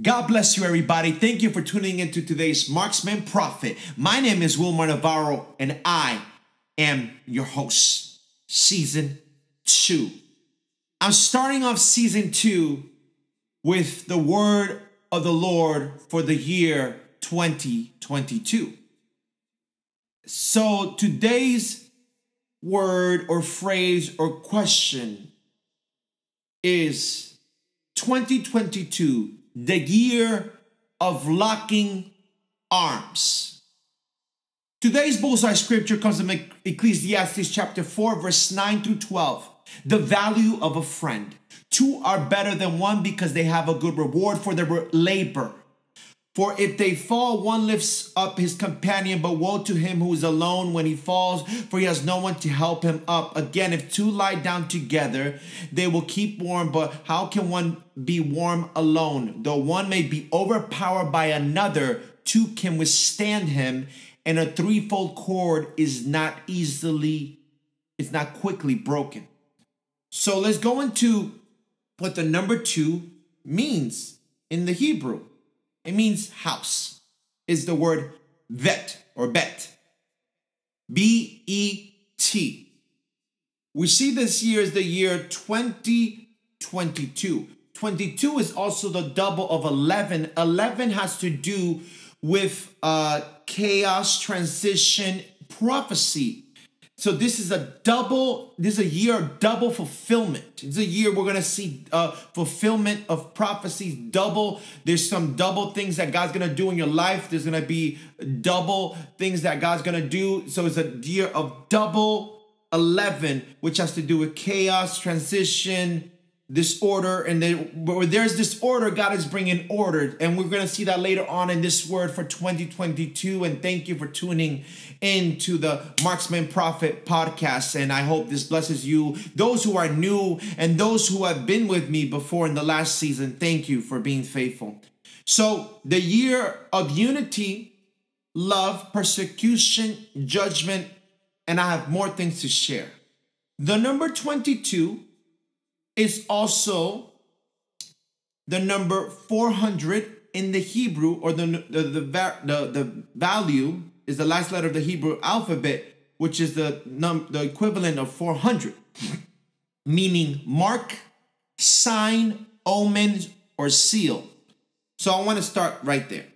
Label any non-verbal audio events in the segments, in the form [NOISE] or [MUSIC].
God bless you, everybody. Thank you for tuning into today's Marksman Prophet. My name is Wilmar Navarro, and I am your host, season two. I'm starting off season two with the word of the Lord for the year 2022. So today's word or phrase or question is 2022 the gear of locking arms. Today's bullseye scripture comes from Ecclesiastes chapter 4, verse 9 through 12. The value of a friend. Two are better than one because they have a good reward for their labor. For if they fall, one lifts up his companion, but woe to him who is alone when he falls, for he has no one to help him up. Again, if two lie down together, they will keep warm, but how can one be warm alone? Though one may be overpowered by another, two can withstand him, and a threefold cord is not easily, it's not quickly broken. So let's go into what the number two means in the Hebrew. It means house. Is the word vet or bet. B E T. We see this year as the year 2022. 22 is also the double of 11. 11 has to do with uh, chaos, transition, prophecy. So this is a double, this is a year of double fulfillment. It's a year we're gonna see uh, fulfillment of prophecies double. There's some double things that God's gonna do in your life. There's gonna be double things that God's gonna do. So it's a year of double 11, which has to do with chaos, transition, disorder and then where there's disorder god is bringing order. And we're going to see that later on in this word for 2022 and thank you for tuning into the marksman prophet podcast. And i hope this blesses you those who are new and those who have been with me before in the last season. Thank you for being faithful. So the year of unity love persecution judgment and i have more things to share. The number 22 is also the number 400 in the Hebrew, or the, the, the, the, the value is the last letter of the Hebrew alphabet, which is the, num- the equivalent of 400, [CLEARS THROAT] meaning mark, sign, omen, or seal. So I want to start right there.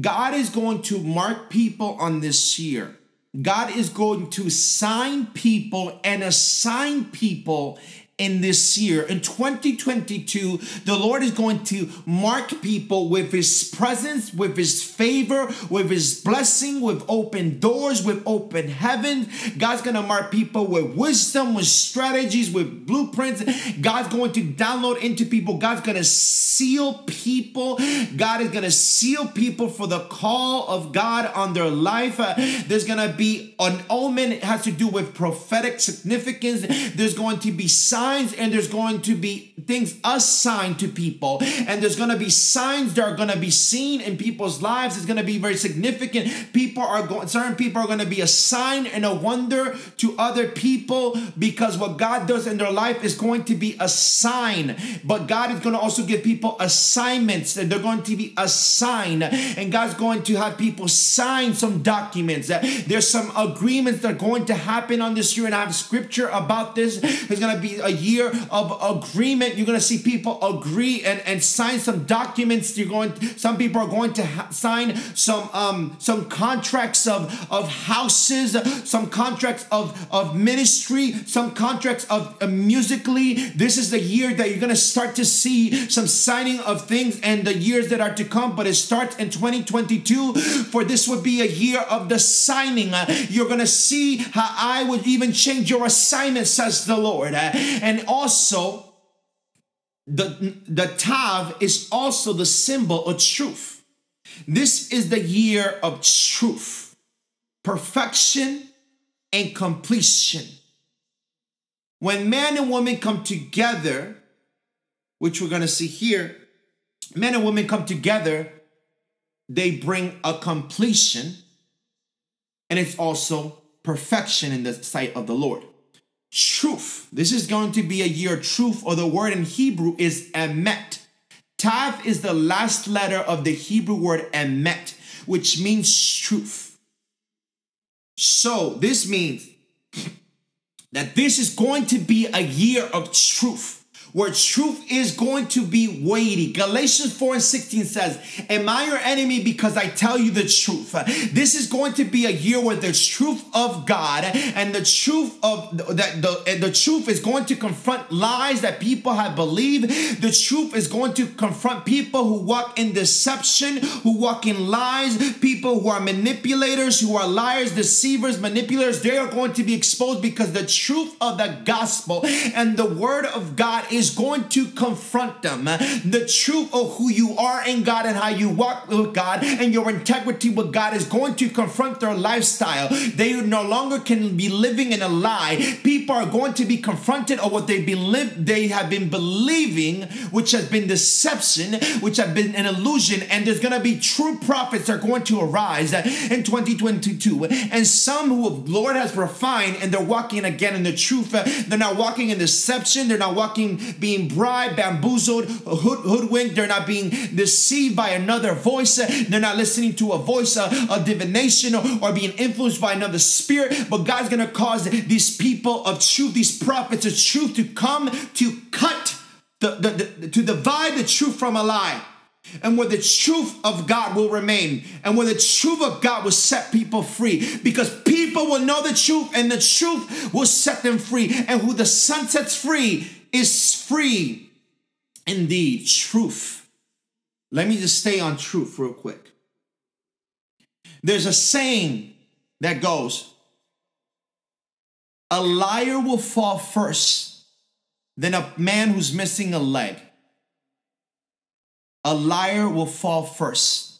God is going to mark people on this year. God is going to sign people and assign people in this year. In 2022, the Lord is going to mark people with his presence, with his favor, with his blessing, with open doors, with open heaven. God's going to mark people with wisdom, with strategies, with blueprints. God's going to download into people. God's going to seal people. God is going to seal people for the call of God on their life. Uh, there's going to be an omen. It has to do with prophetic significance. There's going to be signs signs and there's going to be things assigned to people. And there's going to be signs that are going to be seen in people's lives. It's going to be very significant. People are going certain people are going to be a sign and a wonder to other people because what god does in their life is going to be a sign. But god is going to also give people assignments and they're going to be assigned and god's going to have people sign some documents. There's some agreements that are going to happen on this year and i have scripture about this. There's going to be a year of agreement. You're going to see people agree and, and sign some documents. You're going. Some people are going to ha- sign some um some contracts of of houses, some contracts of of ministry, some contracts of uh, musically. This is the year that you're going to start to see some signing of things and the years that are to come. But it starts in 2022. For this would be a year of the signing. You're going to see how I would even change your assignment, says the Lord. And also, the, the Tav is also the symbol of truth. This is the year of truth, perfection, and completion. When man and woman come together, which we're going to see here, men and women come together, they bring a completion, and it's also perfection in the sight of the Lord truth. This is going to be a year of truth, or the word in Hebrew is emet. Tav is the last letter of the Hebrew word emet, which means truth. So this means that this is going to be a year of truth where truth is going to be weighty. Galatians 4 and 16 says, Am I your enemy because I tell you the truth? This is going to be a year where the truth of God and the truth of that the, the truth is going to confront lies that people have believed. The truth is going to confront people who walk in deception, who walk in lies, people who are manipulators, who are liars, deceivers, manipulators. They are going to be exposed because the truth of the gospel and the word of God is is going to confront them. The truth of who you are in God and how you walk with God and your integrity with God is going to confront their lifestyle. They no longer can be living in a lie. People are going to be confronted of what they've been li- they have been believing, which has been deception, which have been an illusion, and there's going to be true prophets are going to arise in 2022. And some who the Lord has refined and they're walking again in the truth. They're not walking in deception. They're not walking being bribed, bamboozled, hood, hoodwinked. They're not being deceived by another voice. They're not listening to a voice of, of divination or, or being influenced by another spirit. But God's going to cause these people of truth, these prophets of truth, to come to cut the, the, the to divide the truth from a lie and where the truth of God will remain, and where the truth of God will set people free, because people will know the truth, and the truth will set them free. And who the Son sets free is free indeed. Truth. Let me just stay on truth real quick. There's a saying that goes, a liar will fall first than a man who's missing a leg. A liar will fall first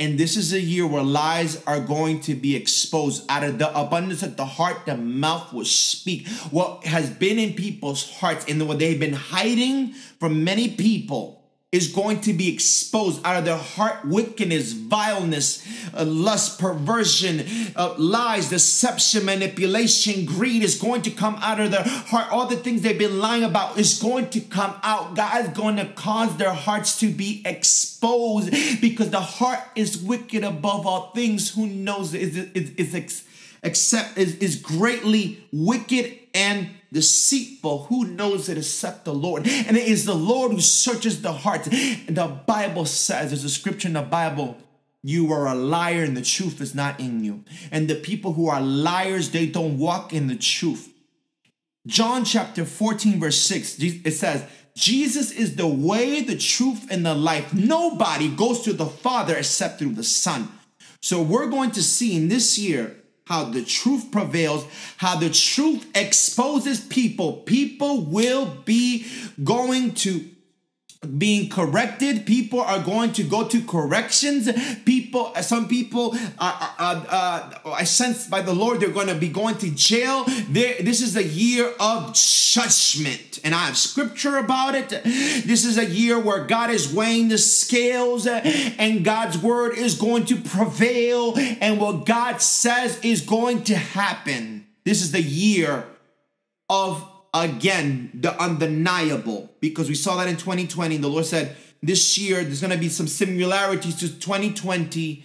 and this is a year where lies are going to be exposed. Out of the abundance of the heart, the mouth will speak. What has been in people's hearts and what they've been hiding from many people is going to be exposed out of their heart wickedness, vileness, uh, lust, perversion, uh, lies, deception, manipulation, greed is going to come out of their heart. All the things they've been lying about is going to come out. God is going to cause their hearts to be exposed because the heart is wicked above all things. Who knows is is is except is, is greatly wicked and deceitful. Who knows it except the Lord? And it is the Lord who searches the heart. And the Bible says, there's a scripture in the Bible. You are a liar and the truth is not in you. And the people who are liars, they don't walk in the truth. John chapter 14, verse 6, it says, Jesus is the way, the truth, and the life. Nobody goes to the Father except through the Son. So we're going to see in this year how the truth prevails, how the truth exposes people. People will be going to being corrected. People are going to go to corrections. People, some people are, are, are, I sense by the Lord, they're going to be going to jail. There, this is a year of judgment, and I have scripture about it. This is a year where God is weighing the scales, and God's word is going to prevail, and what God says is going to happen. This is the year of again the undeniable. Because we saw that in 2020 the lord said this year there's going to be some similarities to 2020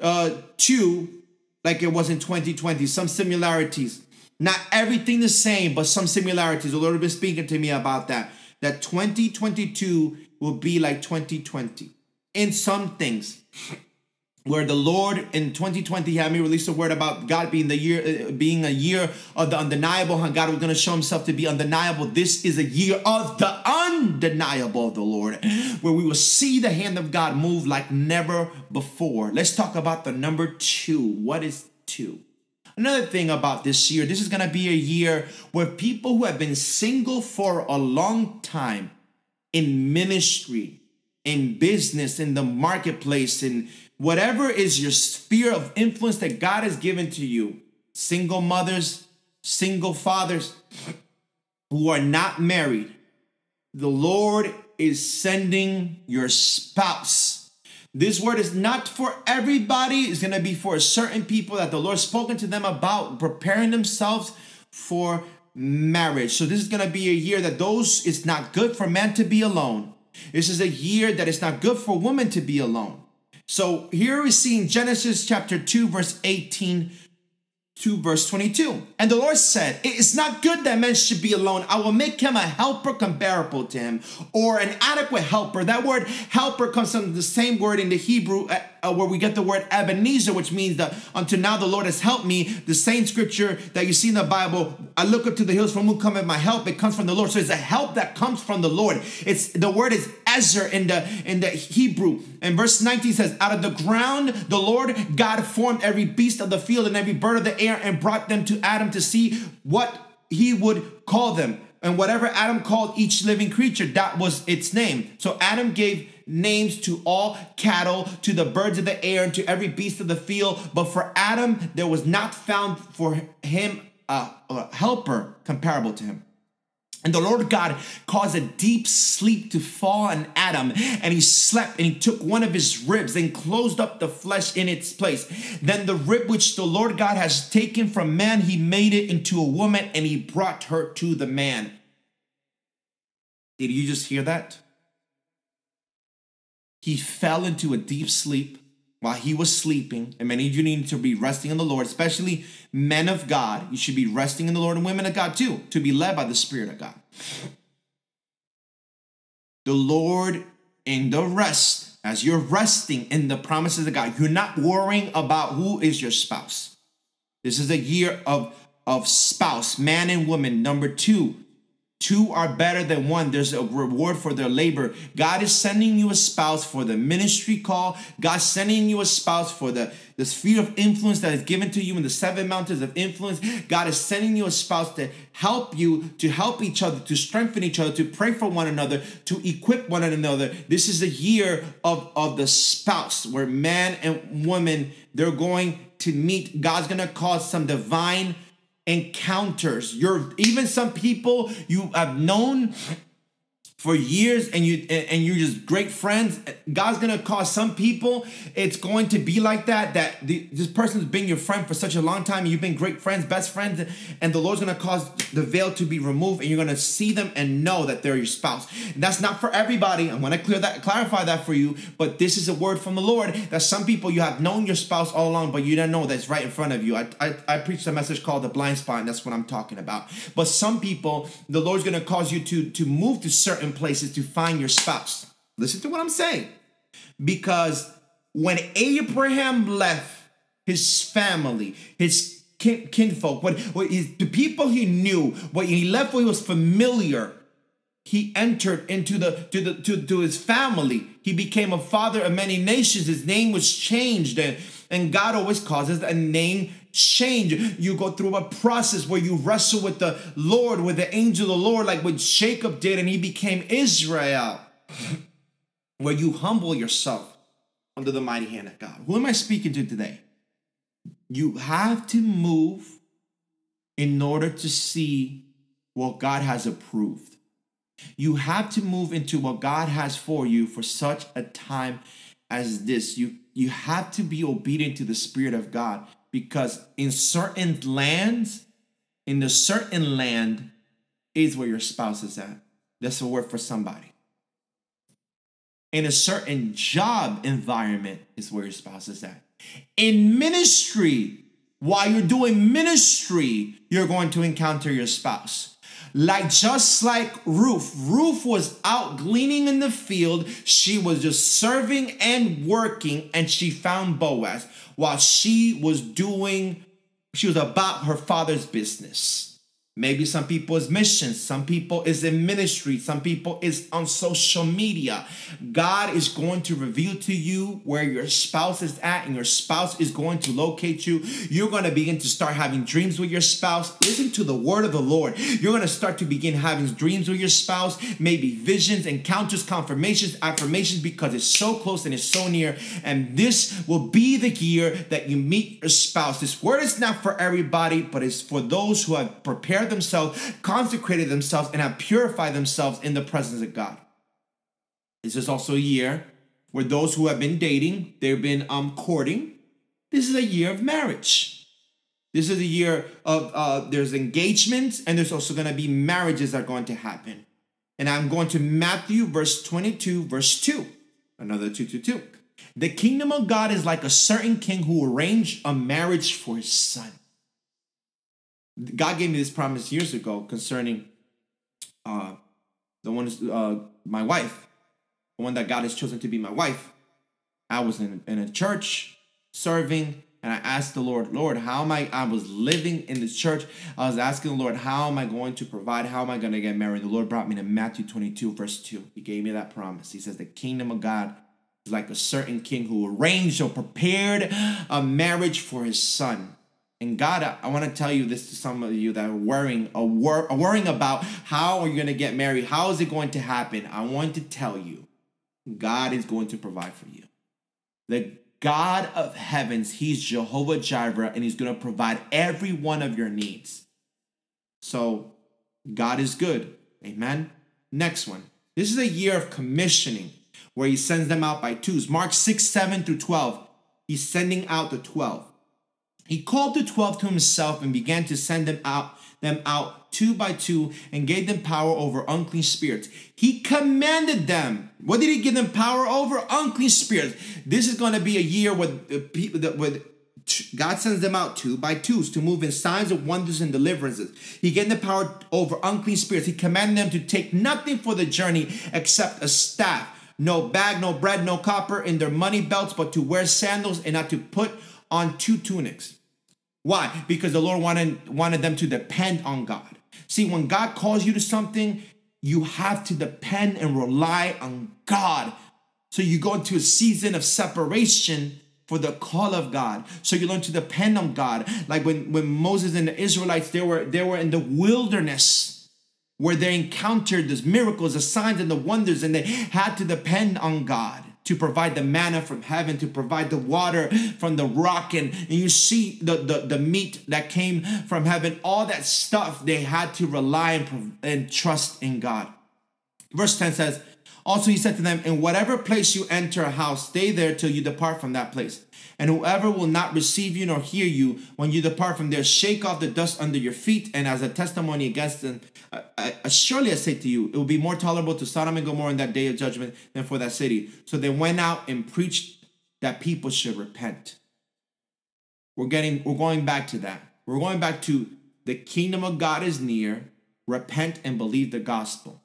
uh two like it was in 2020 some similarities. Not everything the same but some similarities. The lord has been speaking to me about that that 2022 will be like 2020 in some things where the Lord in 2020 had me release a word about God being the year, uh, being a year of the undeniable, how God was going to show Himself to be undeniable. This is a year of the undeniable of the Lord, where we will see the hand of God move like never before. Let's talk about the number two. What is two? Another thing about this year, this is going to be a year where people who have been single for a long time in ministry, in business, in the marketplace, in whatever is your sphere of influence that God has given to you, single mothers, single fathers who are not married, the Lord is sending your spouse. This word is not for everybody, it's gonna be for certain people that the Lord spoken to them about preparing themselves for marriage. So this is gonna be a year that those it's not good for man to be alone. This is a year that it's not good for women to be alone. So here we see in Genesis chapter 2, verse 18 to verse 22. And the Lord said, It is not good that man should be alone. I will make him a helper comparable to him, or an adequate helper. That word helper comes from the same word in the Hebrew uh, uh, where we get the word Ebenezer, which means that until now the Lord has helped me. The same scripture that you see in the Bible, I look up to the hills from whom cometh my help. It comes from the Lord. So it's a help that comes from the Lord. It's the word is Ezer in the in the Hebrew. And verse 19 says, Out of the ground the Lord God formed every beast of the field and every bird of the air and brought them to Adam to see what he would call them. And whatever Adam called each living creature, that was its name. So Adam gave names to all cattle, to the birds of the air, and to every beast of the field. But for Adam, there was not found for him a, a helper comparable to him. And the Lord God caused a deep sleep to fall on Adam, and he slept, and he took one of his ribs and closed up the flesh in its place. Then the rib which the Lord God has taken from man, he made it into a woman, and he brought her to the man. Did you just hear that? He fell into a deep sleep while he was sleeping. And many of you need to be resting in the Lord, especially men of God. You should be resting in the Lord and women of God too, to be led by the Spirit of God. The Lord in the rest, as you're resting in the promises of God, you're not worrying about who is your spouse. This is a year of, of spouse, man and woman. Number two, Two are better than one. There's a reward for their labor. God is sending you a spouse for the ministry call. God's sending you a spouse for the, the sphere of influence that is given to you in the seven mountains of influence. God is sending you a spouse to help you, to help each other, to strengthen each other, to pray for one another, to equip one another. This is a year of, of the spouse where man and woman, they're going to meet. God's going to cause some divine encounters. You're even some people you have known for years and you and you're just great friends god's gonna cause some people it's going to be like that that the, this person's been your friend for such a long time you've been great friends best friends and the lord's gonna cause the veil to be removed and you're gonna see them and know that they're your spouse. And that's not for everybody. I'm gonna clear that clarify that for you but this is a word from the lord that some people you have known your spouse all along but you don't know that's right in front of you. I i, I preached a message called the blind spot and that's what i'm talking about. But some people the lord's gonna cause you to to move to certain places to find your spouse. Listen to what I'm saying. Because when Abraham left his family, his kin- kinfolk, what, what his, the people he knew, what he left what he was familiar, he entered into the to the to, to his family. He became a father of many nations. His name was changed, and, and God always causes a name change. You go through a process where you wrestle with the Lord, with the angel of the Lord, like what Jacob did, and he became Israel. where you humble yourself under the mighty hand of God. Who am I speaking to today? You have to move in order to see what God has approved. You have to move into what God has for you for such a time as this. You you have to be obedient to the spirit of God because in certain lands, in the certain land is where your spouse is at. That's a word for somebody. In a certain job environment is where your spouse is at. In ministry, while you're doing ministry, you're going to encounter your spouse. Like just like Ruth, Ruth was out gleaning in the field. She was just serving and working, and she found Boaz while she was doing, she was about her father's business. Maybe some people is missions, some people is in ministry, some people is on social media. God is going to reveal to you where your spouse is at, and your spouse is going to locate you. You're going to begin to start having dreams with your spouse. Listen to the word of the Lord. You're going to start to begin having dreams with your spouse, maybe visions, encounters, confirmations, affirmations, because it's so close and it's so near. And this will be the year that you meet your spouse. This word is not for everybody, but it's for those who have prepared themselves, consecrated themselves, and have purified themselves in the presence of God. This is also a year where those who have been dating, they've been um, courting. This is a year of marriage. This is a year of uh, there's engagements and there's also going to be marriages that are going to happen. And I'm going to Matthew verse 22, verse 2. Another 222. The kingdom of God is like a certain king who arranged a marriage for his son. God gave me this promise years ago concerning uh, the one, uh, my wife, the one that God has chosen to be my wife. I was in, in a church serving, and I asked the Lord, Lord, how am I? I was living in the church. I was asking the Lord, how am I going to provide? How am I going to get married? The Lord brought me to Matthew 22, verse 2. He gave me that promise. He says, The kingdom of God is like a certain king who arranged or prepared a marriage for his son. And God, I, want to tell you this to some of you that are worrying, are, wor- worrying about how are you going to get married? How is it going to happen? I want to tell you, God is going to provide for you. The God of heavens, He's Jehovah Jireh, and He's going to provide every one of your needs. So, God is good. Amen. Next one. This is a year of commissioning where He sends them out by twos. Mark 6, 7 through 12. He's sending out the 12. He called the 12 to himself and began to send them out them out two by two and gave them power over unclean spirits. He commanded them. What did he give them power over? Unclean spirits. This is going to be a year with people that with God sends them out two by twos to move in signs of wonders and deliverances. He gave them power over unclean spirits. He commanded them to take nothing for the journey except a staff, no bag, no bread, no copper in their money belts, but to wear sandals and not to put on two tunics. Why? Because the Lord wanted, wanted them to depend on God. See, when God calls you to something, you have to depend and rely on God. So you go into a season of separation for the call of God. So you learn to depend on God. Like when, when Moses and the Israelites, they were, they were in the wilderness where they encountered these miracles, the signs and the wonders, and they had to depend on God to provide the manna from heaven, to provide the water from the rock. And, and you see the, the, the meat that came from heaven, all that stuff, they had to rely and, and trust in God. Verse 10 says, Also he said to them, In whatever place you enter a house, stay there till you depart from that place. And whoever will not receive you nor hear you when you depart from there, shake off the dust under your feet. And as a testimony against them, I, I, surely I say to you, it will be more tolerable to Sodom and Gomorrah in that day of judgment than for that city. So they went out and preached that people should repent. We're getting, we're going back to that. We're going back to the kingdom of God is near. Repent and believe the gospel.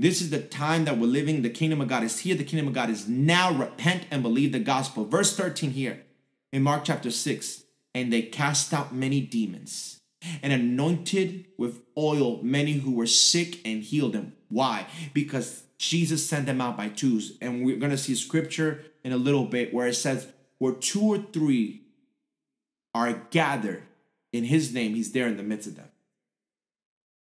This is the time that we're living. The kingdom of God is here. The kingdom of God is now. Repent and believe the gospel. Verse 13 here in Mark chapter 6 and they cast out many demons and anointed with oil many who were sick and healed them. Why? Because Jesus sent them out by twos. And we're going to see scripture in a little bit where it says, where two or three are gathered in his name, he's there in the midst of them.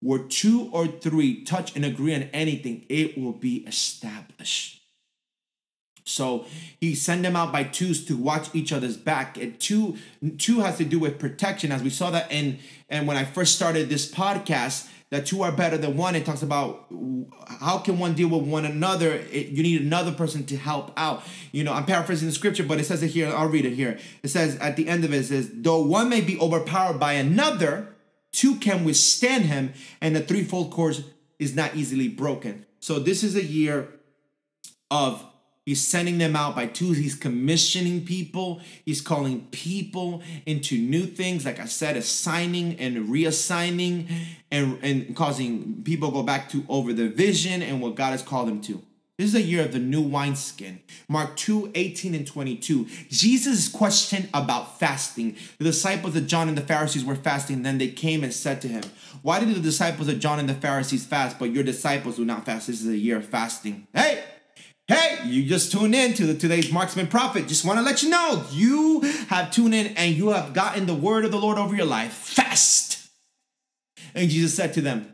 Where two or three touch and agree on anything, it will be established. So he sent them out by twos to watch each other's back. And two, two has to do with protection, as we saw that in and when I first started this podcast, that two are better than one. It talks about how can one deal with one another. It, you need another person to help out. You know, I'm paraphrasing the scripture, but it says it here. I'll read it here. It says at the end of it, it says, though one may be overpowered by another, two can withstand him, and the threefold cord is not easily broken. So this is a year of He's sending them out by twos. He's commissioning people. He's calling people into new things. Like I said, assigning and reassigning and, and causing people go back to over the vision and what God has called them to. This is a year of the new wineskin. Mark 2 18 and 22. Jesus' question about fasting. The disciples of John and the Pharisees were fasting. Then they came and said to him, Why did the disciples of John and the Pharisees fast, but your disciples do not fast? This is a year of fasting. Hey! Hey, you just tuned in to the today's Marksman Prophet. Just want to let you know you have tuned in and you have gotten the word of the Lord over your life. Fast. And Jesus said to them,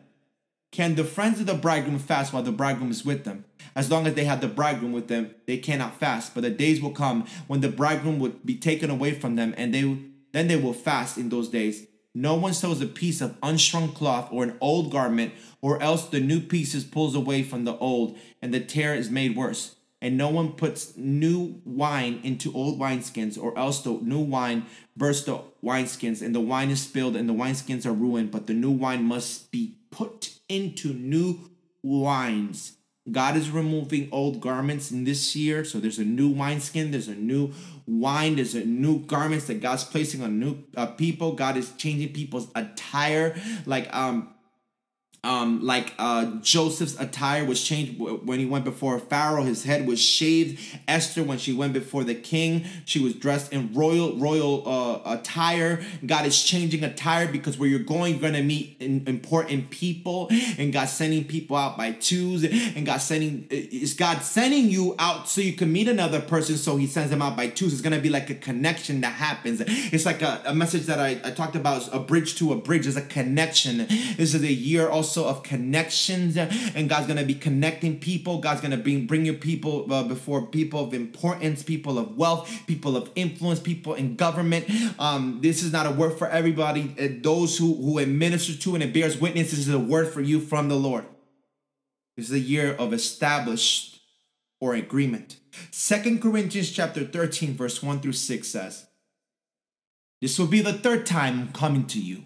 Can the friends of the bridegroom fast while the bridegroom is with them? As long as they have the bridegroom with them, they cannot fast. But the days will come when the bridegroom would be taken away from them, and they then they will fast in those days. No one sews a piece of unstrung cloth or an old garment, or else the new pieces pulls away from the old, and the tear is made worse. And no one puts new wine into old wineskins, or else the new wine bursts the wineskins, and the wine is spilled, and the wineskins are ruined. But the new wine must be put into new wines. God is removing old garments in this year. So there's a new wineskin, there's a new wine, there's a new garments that God's placing on new uh, people. God is changing people's attire. Like um um, like uh, Joseph's attire was changed when he went before Pharaoh. His head was shaved. Esther, when she went before the king, she was dressed in royal royal uh, attire. God is changing attire because where you're going, you're to meet important people, and God sending people out by twos, and God sending is God sending you out so you can meet another person. So He sends them out by twos. It's to be like a connection that happens. It's like a, a message that I, I talked about, a bridge to a bridge. Is a connection. This is a year also also of connections, and God's gonna be connecting people. God's gonna bring bring you people uh, before people of importance, people of wealth, people of influence, people in government. Um, this is not a word for everybody. Uh, those who who administer to and it bears witness, this is a word for you from the Lord. This is a year of established or agreement. Second Corinthians chapter 13, verse 1 through 6 says, This will be the third time coming to you.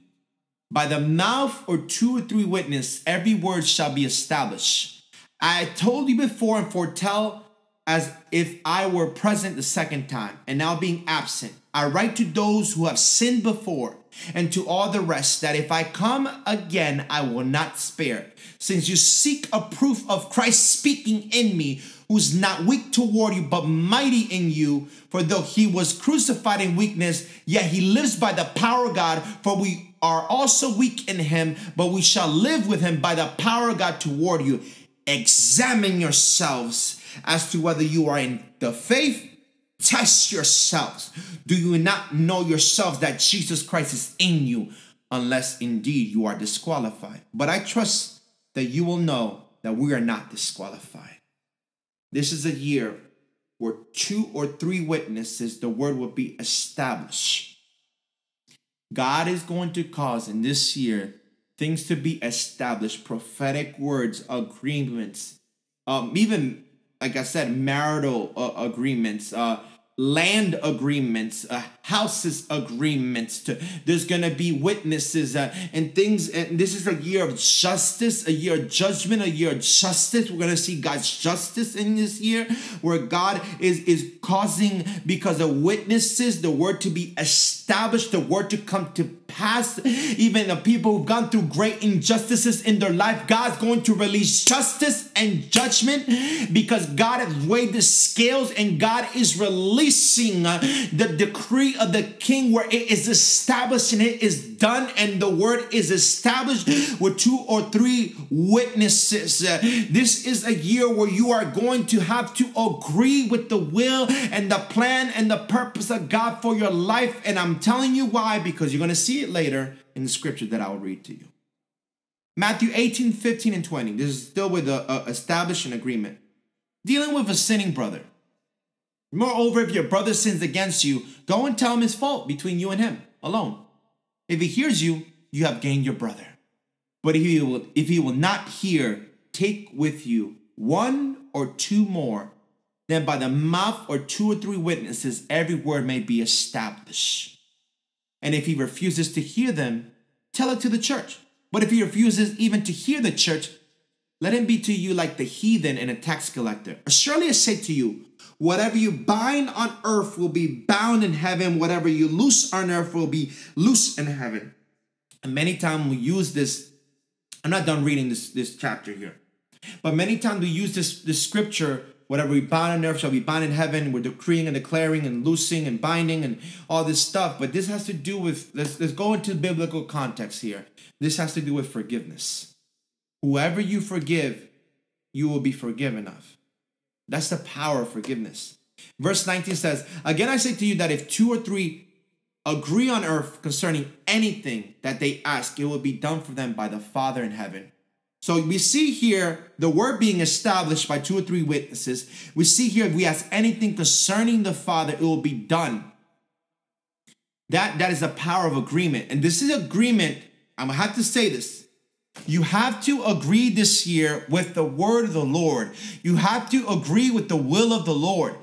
By the mouth or two or three witness, every word shall be established. I told you before and foretell as if I were present the second time, and now being absent. I write to those who have sinned before, and to all the rest, that if I come again, I will not spare. Since you seek a proof of Christ speaking in me, who's not weak toward you, but mighty in you. For though he was crucified in weakness, yet he lives by the power of God. For we are also weak in him, but we shall live with him by the power of God toward you. Examine yourselves as to whether you are in the faith. Test yourselves. Do you not know yourselves that Jesus Christ is in you, unless indeed you are disqualified? But I trust that you will know that we are not disqualified. This is a year where two or three witnesses, the word will be established. God is going to cause in this year things to be established, prophetic words, agreements, um, even like I said, marital uh, agreements, uh, land agreements, uh, houses agreements. To, there's gonna be witnesses uh, and things. And this is a year of justice, a year of judgment, a year of justice. We're gonna see God's justice in this year, where God is is causing because of witnesses, the word to be established, the word to come to pass. Even the people who've gone through great injustices in their life, God's going to release justice and judgment because God has weighed the scales and God is releasing uh, the decree of the king where it is established and it is done and the word is established with two or three witnesses. This is a year where you are going to have to agree with the will and the plan and the purpose of God for your life. And I'm telling you why, because you're going to see it later in the scripture that I will read to you. Matthew 18, 15, and 20. This is still with a establishing agreement. Dealing with a sinning brother. Moreover, if your brother sins against you, go and tell him his fault between you and him alone. If he hears you, you have gained your brother. But if he will, if he will not hear, take with you one or two more, then by the mouth or two or three witnesses, every word may be established. And if he refuses to hear them, tell it to the church. But if he refuses even to hear the church, let him be to you like the heathen and a tax collector. Surely I say to you, Whatever you bind on earth will be bound in heaven. Whatever you loose on earth will be loose in heaven. And many times we use this. I'm not done reading this, this chapter here. But many times we use this, this scripture whatever we bind on earth shall be bound in heaven. We're decreeing and declaring and loosing and binding and all this stuff. But this has to do with, let's, let's go into biblical context here. This has to do with forgiveness. Whoever you forgive, you will be forgiven of. That's the power of forgiveness. Verse 19 says, Again, I say to you that if two or three agree on earth concerning anything that they ask, it will be done for them by the Father in heaven. So we see here the word being established by two or three witnesses. We see here if we ask anything concerning the Father, it will be done. That, that is the power of agreement. And this is agreement. I'm gonna have to say this. You have to agree this year with the word of the Lord. You have to agree with the will of the Lord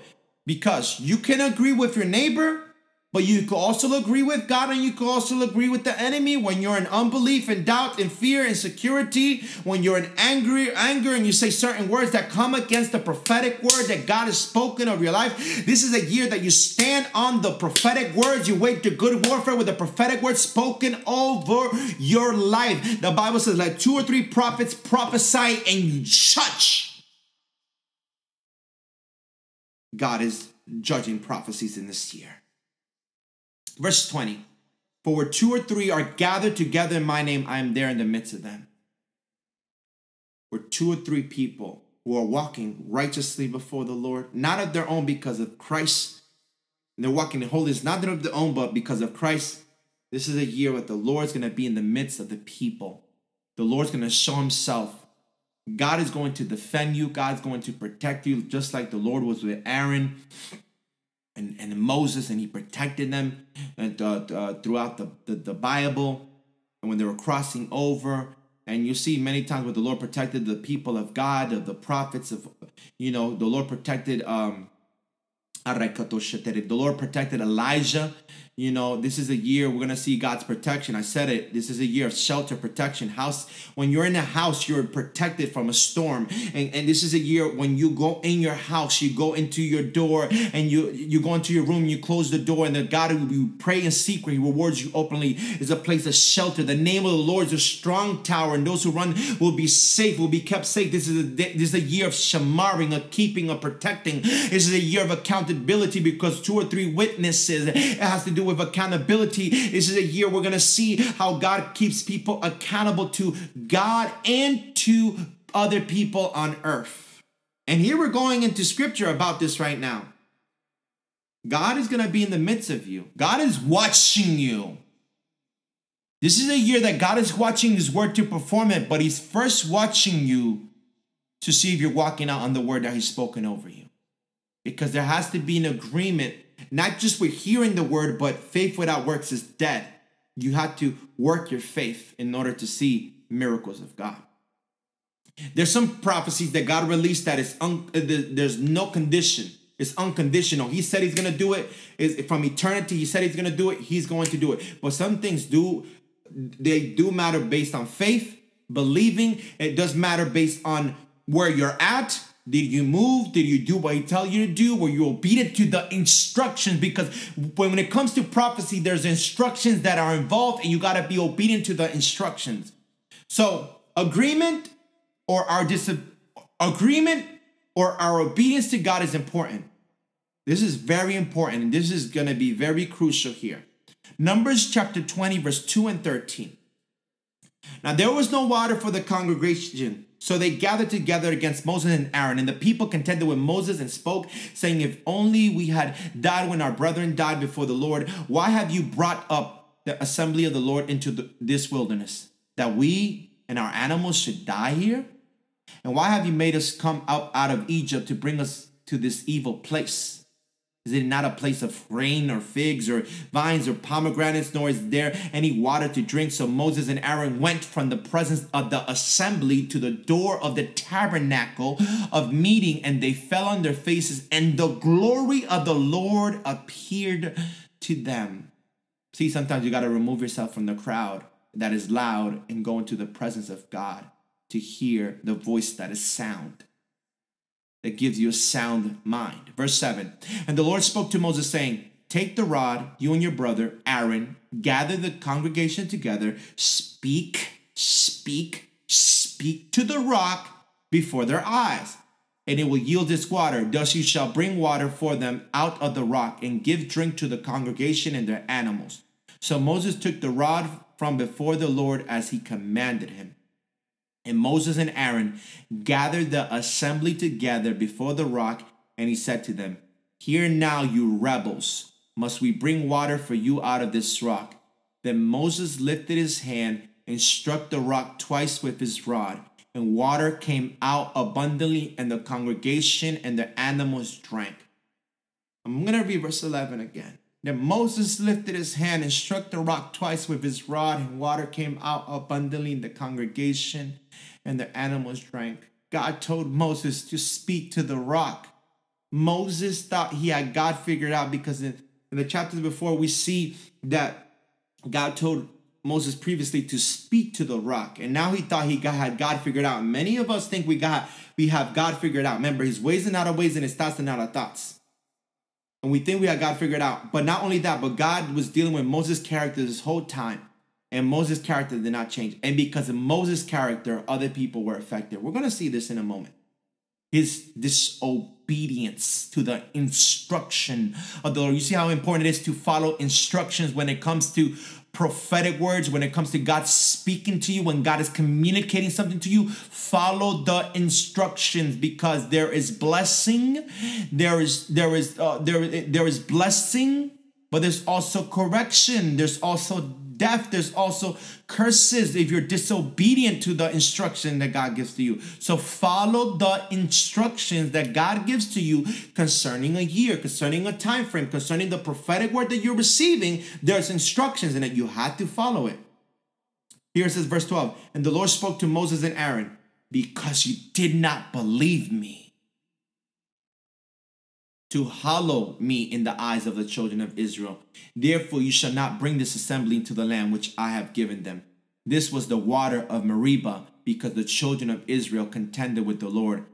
because you can agree with your neighbor, But you could also agree with God and you could also agree with the enemy when you're in unbelief and doubt and fear, and security, when you're in angry, anger and you say certain words that come against the prophetic word that God has spoken of your life. This is a year that you stand on the prophetic words. You wage the good warfare with the prophetic word spoken over your life. The Bible says, let two or three prophets prophesy and you judge. God is judging prophecies in this year. Verse 20 For where two or three are gathered together in my name, I am there in the midst of them. Where two or three people who are walking righteously before the Lord, not of their own because of Christ, and they're walking in holiness, not of their own, but because of Christ. This is a year where the Lord's going to be in the midst of the people. The Lord's going to show himself. God is going to defend you. God's going to protect you, just like the Lord was with Aaron and, and Moses, and he protected them and, uh, uh, throughout the, the, the Bible and when they were crossing over. And you see many times where the Lord protected the people of God, of the prophets of, you know, the Lord protected um, the Lord protected Elijah you know, this is a year we're gonna see God's protection. I said it. This is a year of shelter protection. House, when you're in a house, you're protected from a storm. And, and this is a year when you go in your house, you go into your door and you you go into your room, you close the door, and the God who you pray in secret, He rewards you openly, is a place of shelter. The name of the Lord is a strong tower, and those who run will be safe, will be kept safe. This is a this is a year of shamaring, of keeping, of protecting. This is a year of accountability because two or three witnesses. It has to do with accountability. This is a year we're going to see how God keeps people accountable to God and to other people on earth. And here we're going into scripture about this right now. God is going to be in the midst of you, God is watching you. This is a year that God is watching His word to perform it, but He's first watching you to see if you're walking out on the word that He's spoken over you. Because there has to be an agreement not just with hearing the word, but faith without works is dead. You have to work your faith in order to see miracles of God. There's some prophecies that God released that is un- uh, there's no condition. It's unconditional. He said he's gonna do it. Is from eternity. He said he's gonna do it. He's going to do it. But some things do they do matter based on faith, believing. It does matter based on where you're at did you move? Did you do what he tell you to do? Were you obedient to the instructions? Because when it comes to prophecy, there's instructions that are involved, and you got to be obedient to the instructions. So agreement or our dis- agreement or our obedience to God is important. This is very important, and this is going to be very crucial here. Numbers chapter 20, verse 2 and 13. Now there was no water for the congregation so they gathered together against Moses and Aaron, and the people contended with Moses and spoke, saying, If only we had died when our brethren died before the Lord, why have you brought up the assembly of the Lord into the, this wilderness? That we and our animals should die here? And why have you made us come out, out of Egypt to bring us to this evil place? Is it not a place of grain or figs or vines or pomegranates, nor is there any water to drink? So Moses and Aaron went from the presence of the assembly to the door of the tabernacle of meeting, and they fell on their faces, and the glory of the Lord appeared to them. See, sometimes you got to remove yourself from the crowd that is loud and go into the presence of God to hear the voice that is sound that gives you a sound mind. Verse 7 And the Lord spoke to Moses, saying, Take the rod, you and your brother Aaron, gather the congregation together, speak, speak, speak to the rock before their eyes, and it will yield its water. Thus you shall bring water for them out of the rock, and give drink to the congregation and their animals. So Moses took the rod from before the Lord as he commanded him. And Moses and Aaron gathered the assembly together before the rock, and he said to them, Hear now, you rebels, must we bring water for you out of this rock? Then Moses lifted his hand and struck the rock twice with his rod, and water came out abundantly, and the congregation and the animals drank. I'm going to read verse 11 again. Then Moses lifted his hand and struck the rock twice with his rod, and water came out abundantly in the congregation, and the animals drank. God told Moses to speak to the rock. Moses thought he had God figured out because in the chapters before, we see that God told Moses previously to speak to the rock, and now he thought he got, had God figured out. Many of us think we got we have God figured out. Remember, His ways are not our ways, and His thoughts are not our thoughts. And we think we have God figured out. But not only that, but God was dealing with Moses' character this whole time. And Moses' character did not change. And because of Moses' character, other people were affected. We're going to see this in a moment. His disobedience to the instruction of the Lord. You see how important it is to follow instructions when it comes to prophetic words, when it comes to God speaking to you, when God is communicating something to you, follow the instructions because there is blessing, there is there is uh, there there is blessing, but there's also correction, there's also death, there's also curses if you're disobedient to the instruction that God gives to you. So follow the instructions that God gives to you concerning a year, concerning a time frame, concerning the prophetic word that you're receiving. There's instructions and that You have to follow it. Here it says, verse 12, and the Lord spoke to Moses and Aaron, because you did not believe me to hallow me in the eyes of the children of Israel. Therefore, you shall not bring this assembly into the land which I have given them. This was the water of Meribah, because the children of Israel contended with the Lord,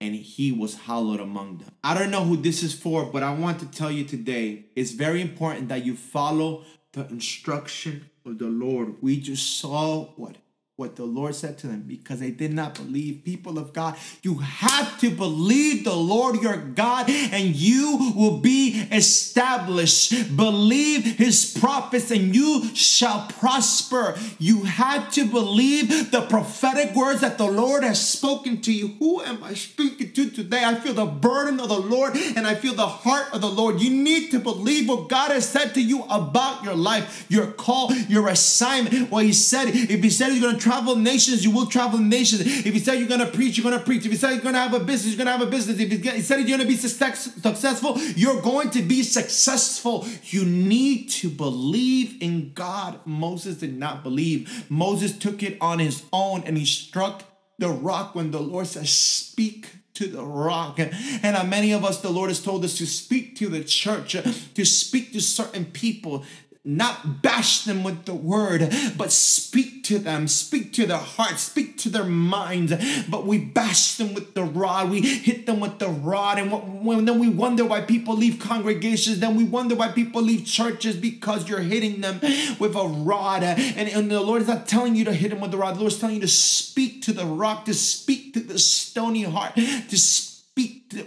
and he was hallowed among them. I don't know who this is for, but I want to tell you today it's very important that you follow the instruction of the Lord. We just saw what what the Lord said to them because they did not believe. People of God, you have to believe the Lord your God and you will be established. Believe his prophets and you shall prosper. You have to believe the prophetic words that the Lord has spoken to you. Who am I speaking to today? I feel the burden of the Lord and I feel the heart of the Lord. You need to believe what God has said to you about your life, your call, your assignment. What he said, if he said he's going to travel nations, you will travel nations. If you said you're to preach, you're to preach. If you said you're to have a business, you're to have a business. If you said you're to be successful, you're going to be successful. You need to believe in God. Moses did not believe. Moses took it on his own and he struck the rock when the Lord says, Speak to the rock. And uh, many of us, the Lord has told us to speak to the church, to speak to certain people not bash them with the word, but speak to them, speak to their hearts, speak to their minds. But we bash them with the rod, we hit them with the rod, and then we wonder why people leave congregations, then we wonder why people leave churches because you're hitting them with a rod. And, and the Lord is not telling you to hit them with the rod, the Lord is telling you to speak to the rock, to speak to the stony heart, to speak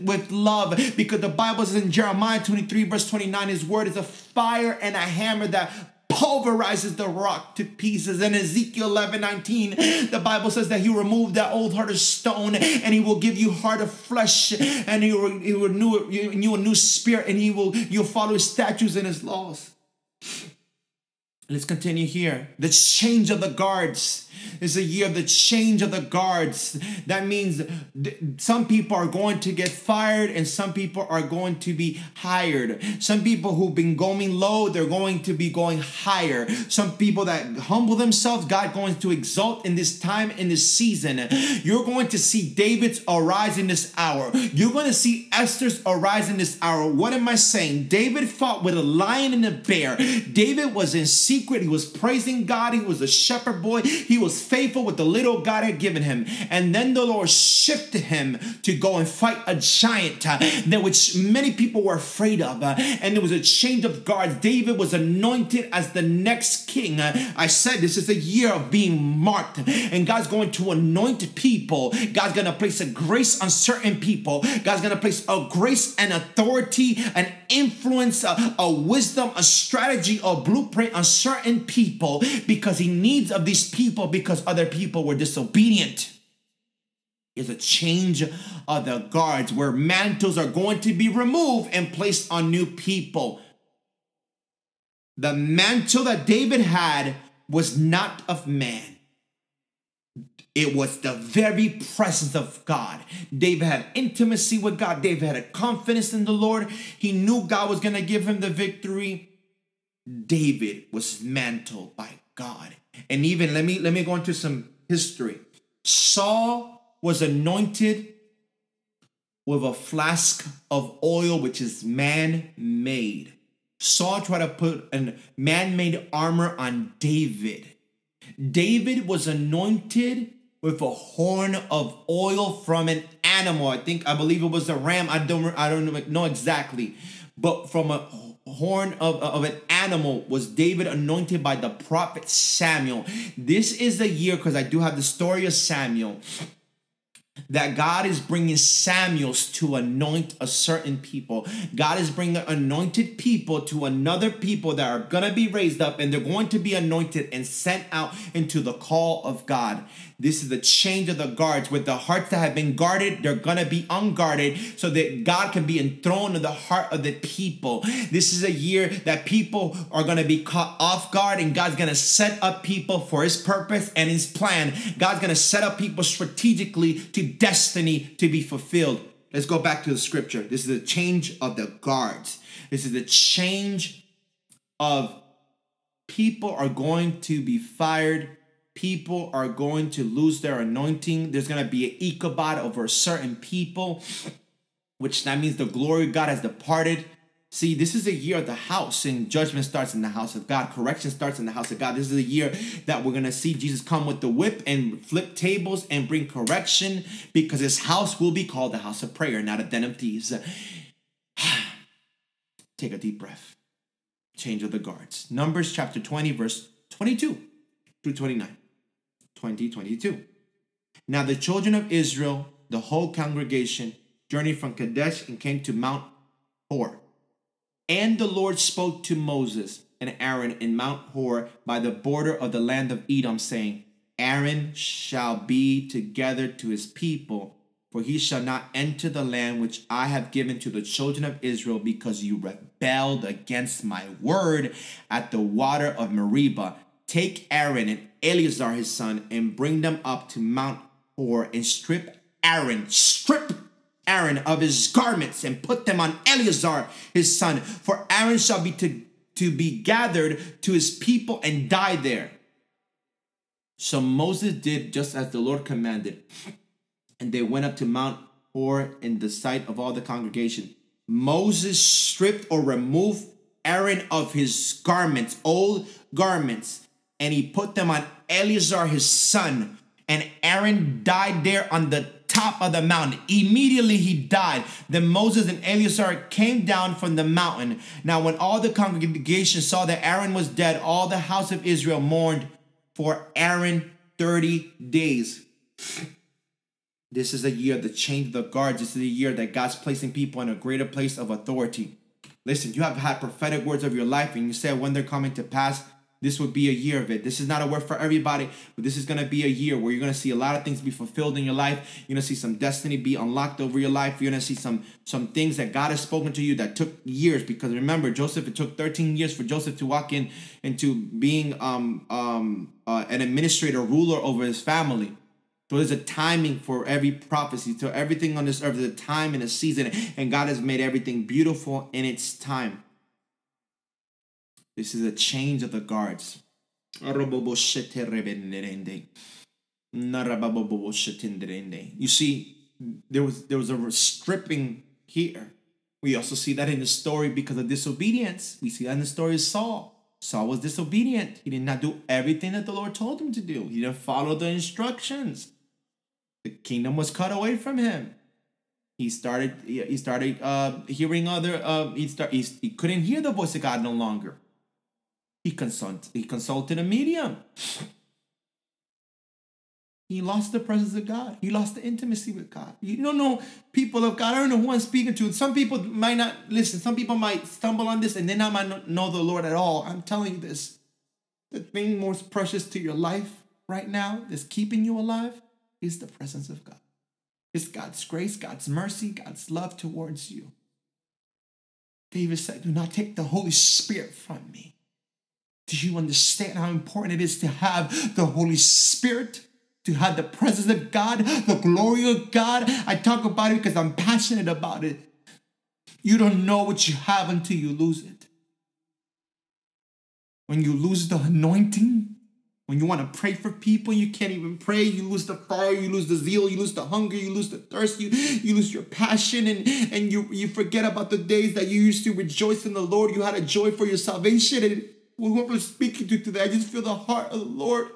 with love because the Bible says in Jeremiah 23, verse 29, his word is a fire and a hammer that pulverizes the rock to pieces. In Ezekiel 11 19, the Bible says that he removed that old heart of stone and he will give you heart of flesh and he will, he will renew, you a new spirit and he will you'll follow his statutes and his laws. Let's continue here. The change of the guards is a year of the change of the guards. That means some people are going to get fired and some people are going to be hired. Some people who've been going low, they're going to be going higher. Some people that humble themselves, God going to exalt in this time, in this season. You're going to see David's arise in this hour. You're going to see Esther's arise in this hour. What am I saying? David fought with a lion and a bear. David was in secret. He was praising God. He was a shepherd boy. He was faithful with the little God had given him. And then the Lord shifted him to go and fight a giant, uh, that which many people were afraid of. Uh, and there was a change of guards. David was anointed as the next king. Uh, I said this is a year of being marked, and God's going to anoint people. God's going to place a grace on certain people. God's going to place a grace and authority, an influence, a, a wisdom, a strategy, a blueprint on certain people because He needs of these people because other people were disobedient. Is a change of the guards where mantles are going to be removed and placed on new people. The mantle that David had was not of man. It was the very presence of God. David had intimacy with God. David had a confidence in the Lord. He knew God was going to give him the victory. David was mantled by God. And even let me let me go into some history. Saul was anointed with a flask of oil which is man made. Saul tried to put a man made armor on David. David was anointed with a horn of oil from an animal. I think I believe it was a ram. I don't I don't know exactly, but from a horn of, of an animal was David anointed by the prophet Samuel. This is the year because I do have the story of Samuel that God is bringing Samuels to anoint a certain people. God is bringing anointed people to another people that are going to be raised up and they're going to be anointed and sent out into the call of God. This is the change of the guards. With the hearts that have been guarded, they're going to be unguarded so that God can be enthroned in the heart of the people. This is a year that people are going to be caught off guard and God's going to set up people for his purpose and his plan. God's going to set up people strategically to destiny to be fulfilled. Let's go back to the scripture. This is a change of the guards. This is a change of people are going to be fired. People are going to lose their anointing. There's going to be an Ichabod over certain people, which that means the glory of God has departed. See, this is a year of the house, and judgment starts in the house of God. Correction starts in the house of God. This is a year that we're gonna see Jesus come with the whip and flip tables and bring correction because his house will be called the house of prayer, not a den of thieves. [SIGHS] Take a deep breath. Change of the guards. Numbers chapter 20, verse 22 through 29. 2022. Now the children of Israel, the whole congregation, journeyed from Kadesh and came to Mount Hor and the Lord spoke to Moses and Aaron in Mount Hor by the border of the land of Edom, saying, Aaron shall be together to his people, for he shall not enter the land which I have given to the children of Israel, because you rebelled against my word at the water of Meribah. Take Aaron and Eleazar his son, and bring them up to Mount Hor, and strip Aaron, strip Aaron of his garments and put them on Eleazar his son. For Aaron shall be to, to be gathered to his people and die there. So Moses did just as the Lord commanded. And they went up to Mount Hor in the sight of all the congregation. Moses stripped or removed Aaron of his garments, old garments, and he put them on Eleazar his son. And Aaron died there on the top of the mountain. Immediately he died. Then Moses and Eleazar came down from the mountain. Now, when all the congregation saw that Aaron was dead, all the house of Israel mourned for Aaron 30 days. This is a year of the change of the guards. This is a year that God's placing people in a greater place of authority. Listen, you have had prophetic words of your life, and you said when they're coming to pass, this would be a year of it. This is not a word for everybody, but this is to be a year where you're to see a lot of things be fulfilled in your life. You're to see some destiny be unlocked over your life. You're to see some some things that God has spoken to you that took years. Because remember, Joseph, it took 13 years for Joseph to walk in into being um, um, uh, an administrator, ruler over his family. So there's a timing for every prophecy. So everything on this earth, there's a time and a season, and God has made everything beautiful in its time. This is a change of the guards. You see, there was there was a stripping here. We also see that in the story because of disobedience. We see that in the story of Saul. Saul was disobedient. He did not do everything that the Lord told him to do. He didn't follow the instructions. The kingdom was cut away from him. He started he started uh, hearing other uh, he start he, he couldn't hear the voice of God no longer. He, consult, he consulted a medium. He lost the presence of God. He lost the intimacy with God. You don't know people of God. I don't know who I'm speaking to. Some people might not listen. Some people might stumble on this and then I might not know the Lord at all. I'm telling you this. The thing most precious to your life right now that's keeping you alive is the presence of God. It's God's grace, God's mercy, God's love towards you. David said, Do not take the Holy Spirit from me. Do you understand how important it is to have the Holy Spirit? To have the presence of God, the glory of God. I talk about it because I'm passionate about it. You don't know what you have until you lose it. When you lose the anointing, When you want to pray for people, you can't even pray. You lose the fire, you lose the zeal, you lose the hunger, you lose the thirst, you, you lose your passion, and, and you, you forget about the days that you used to rejoice in the Lord. You had a joy for your salvation. And whoever's speaking to today, I just feel the heart of the Lord.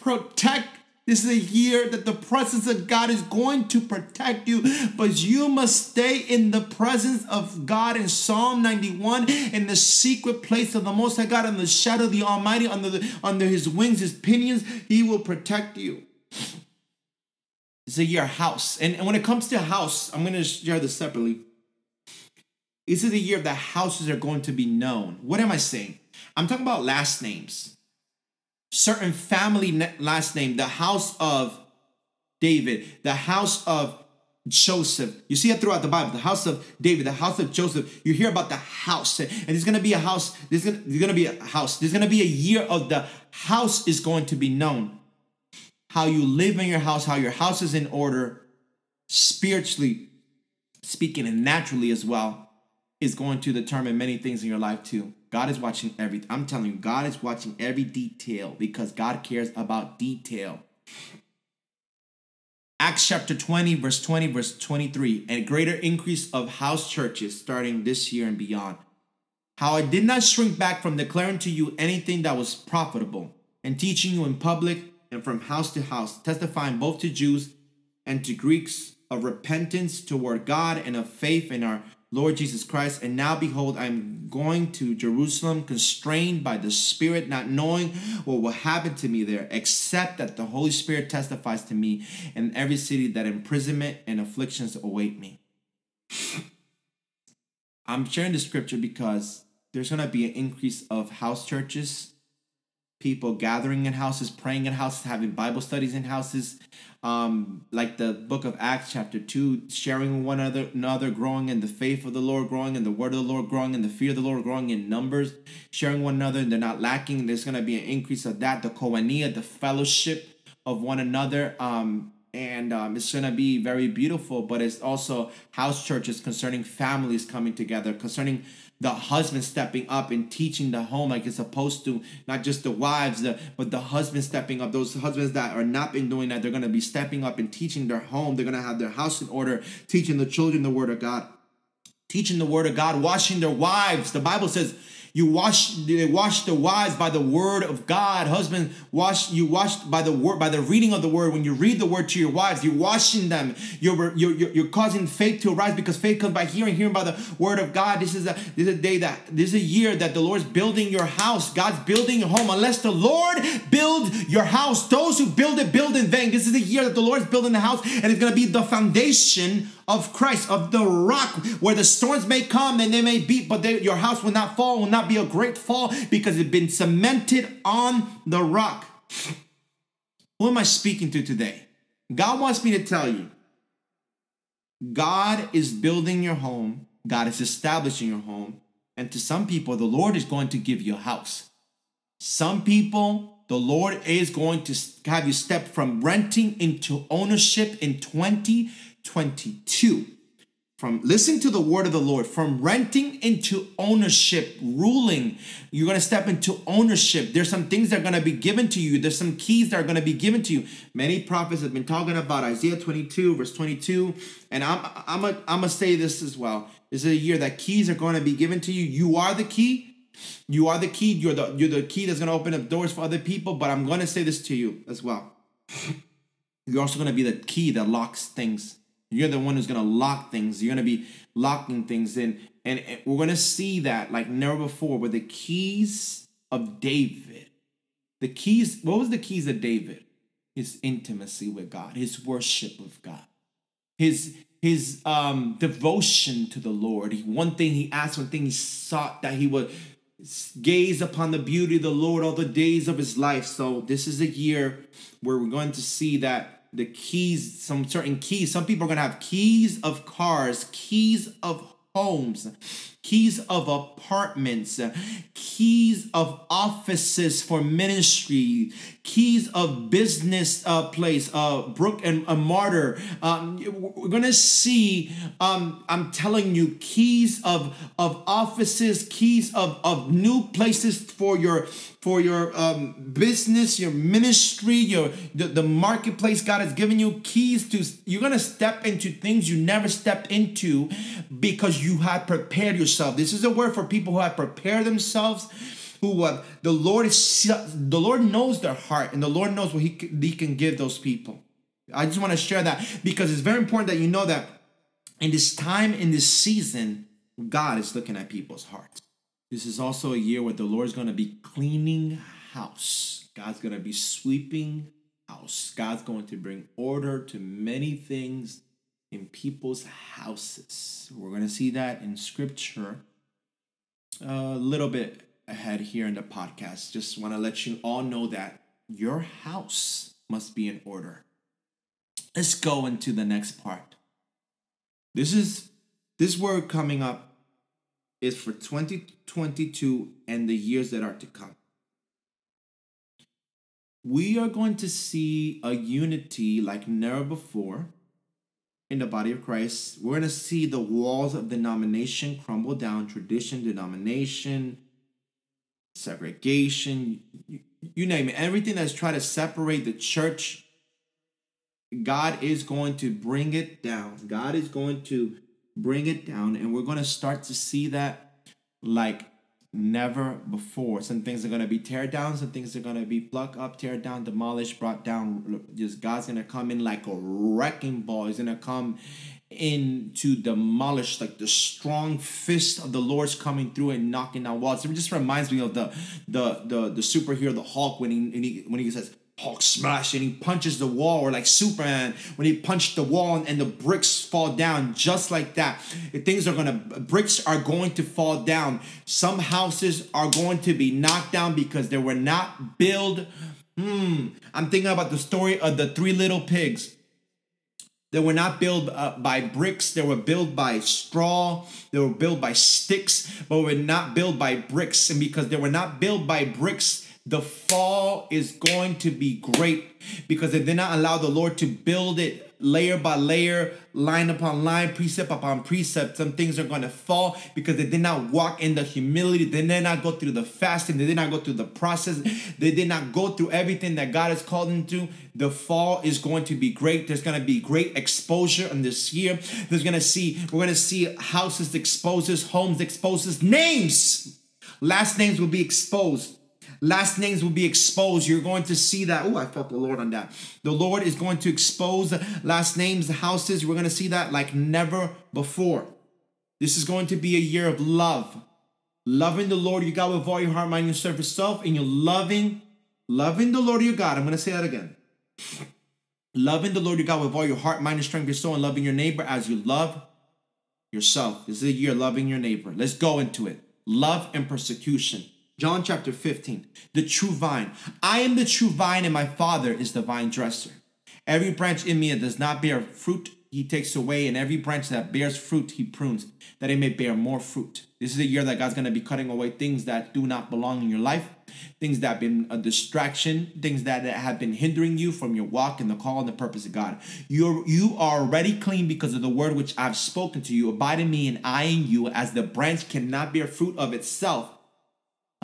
Protect this is a year that the presence of God is going to protect you, but you must stay in the presence of God in Psalm 91 in the secret place of the Most High God, in the shadow of the Almighty, under, the, under His wings, His pinions. He will protect you. It's a year house. And, and when it comes to house, I'm going to share this separately. This is the year that houses are going to be known. What am I saying? I'm talking about last names certain family last name, the house of David, the house of Joseph. You see it throughout the Bible, the house of David, the house of Joseph. You hear about the house, and there's gonna be a house. There's gonna, there's gonna be a house. There's gonna be a year of the house is going to be known. How you live in your house, how your house is in order, spiritually speaking, and naturally as well, is going to determine many things in your life too. God is watching everything. I'm telling you, God is watching every detail because God cares about detail. Acts chapter 20, verse 20, verse 23, a greater increase of house churches starting this year and beyond. How I did not shrink back from declaring to you anything that was profitable and teaching you in public and from house to house, testifying both to Jews and to Greeks of repentance toward God and of faith in our Lord Jesus Christ. And now behold, I'm going to Jerusalem, constrained by the Spirit, not knowing what will happen to me there, except that the Holy Spirit testifies to me in every city that imprisonment and afflictions await me. I'm sharing the scripture because there's going to be an increase of house churches people gathering in houses, praying in houses, having Bible studies in houses, um, like the book of Acts, chapter 2, sharing one another, another, growing in the faith of the Lord, growing in the word of the Lord, growing in the fear of the Lord, growing in numbers, sharing one another, and they're not lacking. There's going to be an increase of that, the koinonia, the fellowship of one another. Um, and um, it's going to be very beautiful, but it's also house churches concerning families coming together, concerning the husband stepping up and teaching the home like it's supposed to, not just the wives, the, but the husband stepping up. Those husbands that are not been doing that, they're going to be stepping up and teaching their home. They're going to have their house in order, teaching the children the word of God, teaching the word of God, washing their wives. The Bible says, you wash they wash the wives by the word of God. Husband, wash you washed by the word by the reading of the word. When you read the word to your wives, you're washing them. You're you're, you're causing faith to arise because faith comes by hearing, hearing by the word of God. This is a this is a day that this is a year that the Lord's building your house. God's building your home. Unless the Lord build your house, those who build it build in vain. This is a year that the Lord's building the house, and it's gonna be the foundation of Christ, of the rock, where the storms may come and they may beat, but they, your house will not fall, will not be a great fall because it's been cemented on the rock. Who am I speaking to today? God wants me to tell you God is building your home, God is establishing your home, and to some people, the Lord is going to give you a house. Some people, the Lord is going to have you step from renting into ownership in 20 22. From listen to the word of the Lord, from renting into ownership, ruling, you're to step into ownership. There's some things that are to be given to you. There's some keys that are to be given to you. Many prophets have been talking about Isaiah 22, verse 22. And I'm I'm a, I'm gonna say this as well. This is a year that keys are going to be given to you. You are the key. You are the key. You're the you're the key that's to open up doors for other people. But I'm to say this to you as well. You're also to be the key that locks things you're the one who's going to lock things. You're going to be locking things in. And we're going to see that like never before with the keys of David. The keys, what was the keys of David? His intimacy with God, his worship of God, his his um devotion to the Lord. One thing he asked, one thing he sought that he would gaze upon the beauty of the Lord all the days of his life. So this is a year where we're going to see that the keys, some certain keys. Some people are going to have keys of cars, keys of homes, keys of apartments, keys of offices for ministry, keys of business uh, place, uh, Brook and a Martyr. Um, we're gonna see. Um, I'm telling you, keys of of offices, keys of of new places for your for your um, business, your ministry, your the, the marketplace. God has given you keys to. You're gonna step into things you never stepped into because you have prepared yourself. This is a word for people who have prepared themselves who uh, the Lord is the Lord knows their heart and the Lord knows what he, he can give those people. I just want to share that because it's very important that you know that in this time, in this season, God is looking at people's hearts. This is also a year where the Lord is going to be cleaning house. God's going to be sweeping house. God's going to bring order to many things in people's houses. We're going to see that in scripture a little bit ahead here in the podcast. Just want to let you all know that your house must be in order. Let's go into the next part. This is this word coming up is for 2022 and the years that are to come. We are going to see a unity like never before in the body of Christ. We're going to see the walls of denomination crumble down, tradition, denomination, segregation, you, name it, everything that's trying to separate the church, God is going to bring it down. God is going to bring it down, and we're going to start to see that like never before. Some things are going to be tear down, some things are going to be plucked up, tear down, demolished, brought down. Just God's going to come in like a wrecking ball. He's going to come in to demolish like the strong fist of the Lord's coming through and knocking down walls. It just reminds me of the the the, the superhero, the Hulk, when he, when he when he says Hulk smash and he punches the wall, or like Superman when he punched the wall and, and the bricks fall down, just like that. Things are gonna bricks are going to fall down. Some houses are going to be knocked down because they were not built. Hmm. I'm thinking about the story of the three little pigs they were not built uh, by bricks, they were built by straw, they were built by sticks, but were not built by bricks. And because they were not built by bricks, the fall is going to be great because they did not allow the Lord to build it layer by layer, line upon line, precept upon precept. Some things are going to fall because they did not walk in the humility. They did not go through the fasting. They did not go through the process. They did not go through everything that God has called them to. The fall is going to be great. There's going to be great exposure in this year. There's going to see, we're going to see houses exposes, homes exposes, names. Last names will be exposed Last names will be exposed. You're going to see that. Oh, I felt the Lord on that. The Lord is going to expose last names, the houses. We're going to see that like never before. This is going to be a year of love. Loving the Lord your God with all your heart, mind, and soul, self, and you're loving, loving the Lord your God. I'm going to say that again. Loving the Lord your God with all your heart, mind, and strength, your soul, and loving your neighbor as you love yourself. This is a year loving your neighbor. Let's go into it. Love and persecution. John chapter 15, the true vine. I am the true vine, and my Father is the vine dresser. Every branch in me that does not bear fruit, he takes away, and every branch that bears fruit, he prunes, that it may bear more fruit. This is a year that God's going to be cutting away things that do not belong in your life, things that have been a distraction, things that have been hindering you from your walk and the call and the purpose of God. You're you are already clean because of the word which I've spoken to you. Abide in me, and I in you, as the branch cannot bear fruit of itself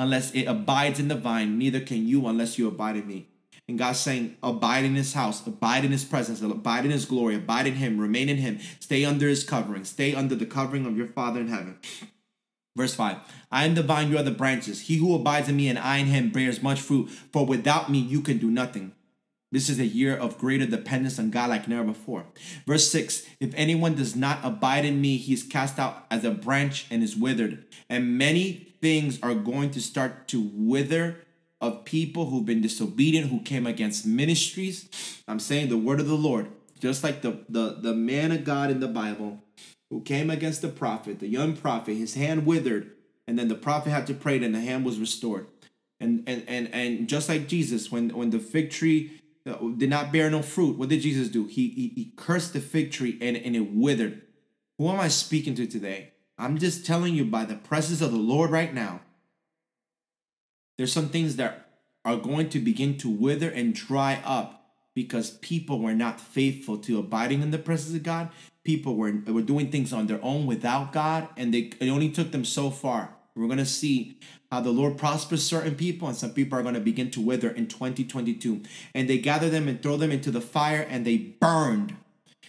unless it abides in the vine, neither can you unless you abide in me. And God's saying, abide in his house, abide in his presence, abide in his glory, abide in him, remain in him, stay under his covering, stay under the covering of your Father in heaven. Verse 5 I am the vine, you are the branches. He who abides in me and I in him bears much fruit, for without me you can do nothing. This is a year of greater dependence on God like never before. Verse 6 If anyone does not abide in me, he is cast out as a branch and is withered. And many things are going to start to wither of people who've been disobedient, who came against ministries. I'm saying the word of the Lord, just like the, the, the man of God in the Bible who came against the prophet, the young prophet, his hand withered, and then the prophet had to pray, and the hand was restored. And and and and just like Jesus, when when the fig tree Uh, did not bear no fruit. What did Jesus do? He, he, he cursed the fig tree and, and it withered. Who am I speaking to today? I'm just telling you by the presence of the Lord right now. There's some things that are going to begin to wither and dry up because people were not faithful to abiding in the presence of God. People were, were doing things on their own without God, and they it only took them so far. We're going to see how the Lord prospers certain people, and some people are going to begin to wither in 2022. And they gather them and throw them into the fire, and they burned.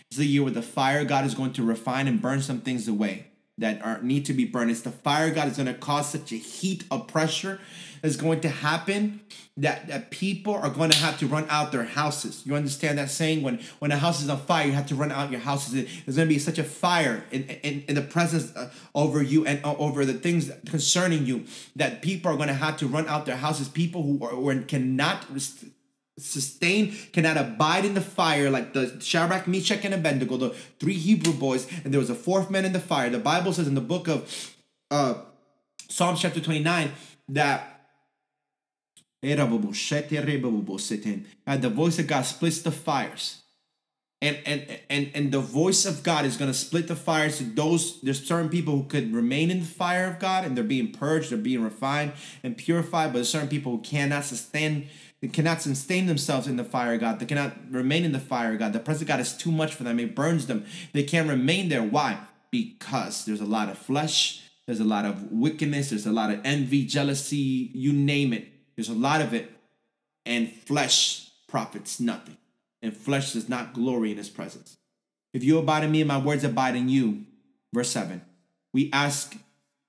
It's the year where the fire God is going to refine and burn some things away that are need to be burned. It's the fire God is going to cause such a heat of pressure is going to happen that, that people are going to have to run out their houses. You understand that saying? When when a house is on fire, you have to run out your houses. There's going to be such a fire in, in, in the presence uh, over you and uh, over the things concerning you that people are going to have to run out their houses. People who are, or cannot sustain, cannot abide in the fire, like the Shadrach, Meshach, and Abednego, the three Hebrew boys, and there was a fourth man in the fire. The Bible says in the book of uh, Psalms chapter 29 that and the voice of God splits the fires. And, and and and the voice of God is to split the fires those there's certain people who could remain in the fire of God and they're being purged, they're being refined and purified, but there's certain people who cannot sustain they cannot sustain themselves in the fire of God. They cannot remain in the fire of God. The presence of God is too much for them. It burns them. They can't remain there. Why? Because there's a lot of flesh, there's a lot of wickedness, there's a lot of envy, jealousy, you name it. There's a lot of it. And flesh profits nothing. And flesh does not glory in his presence. If you abide in me and my words abide in you, verse 7, we ask,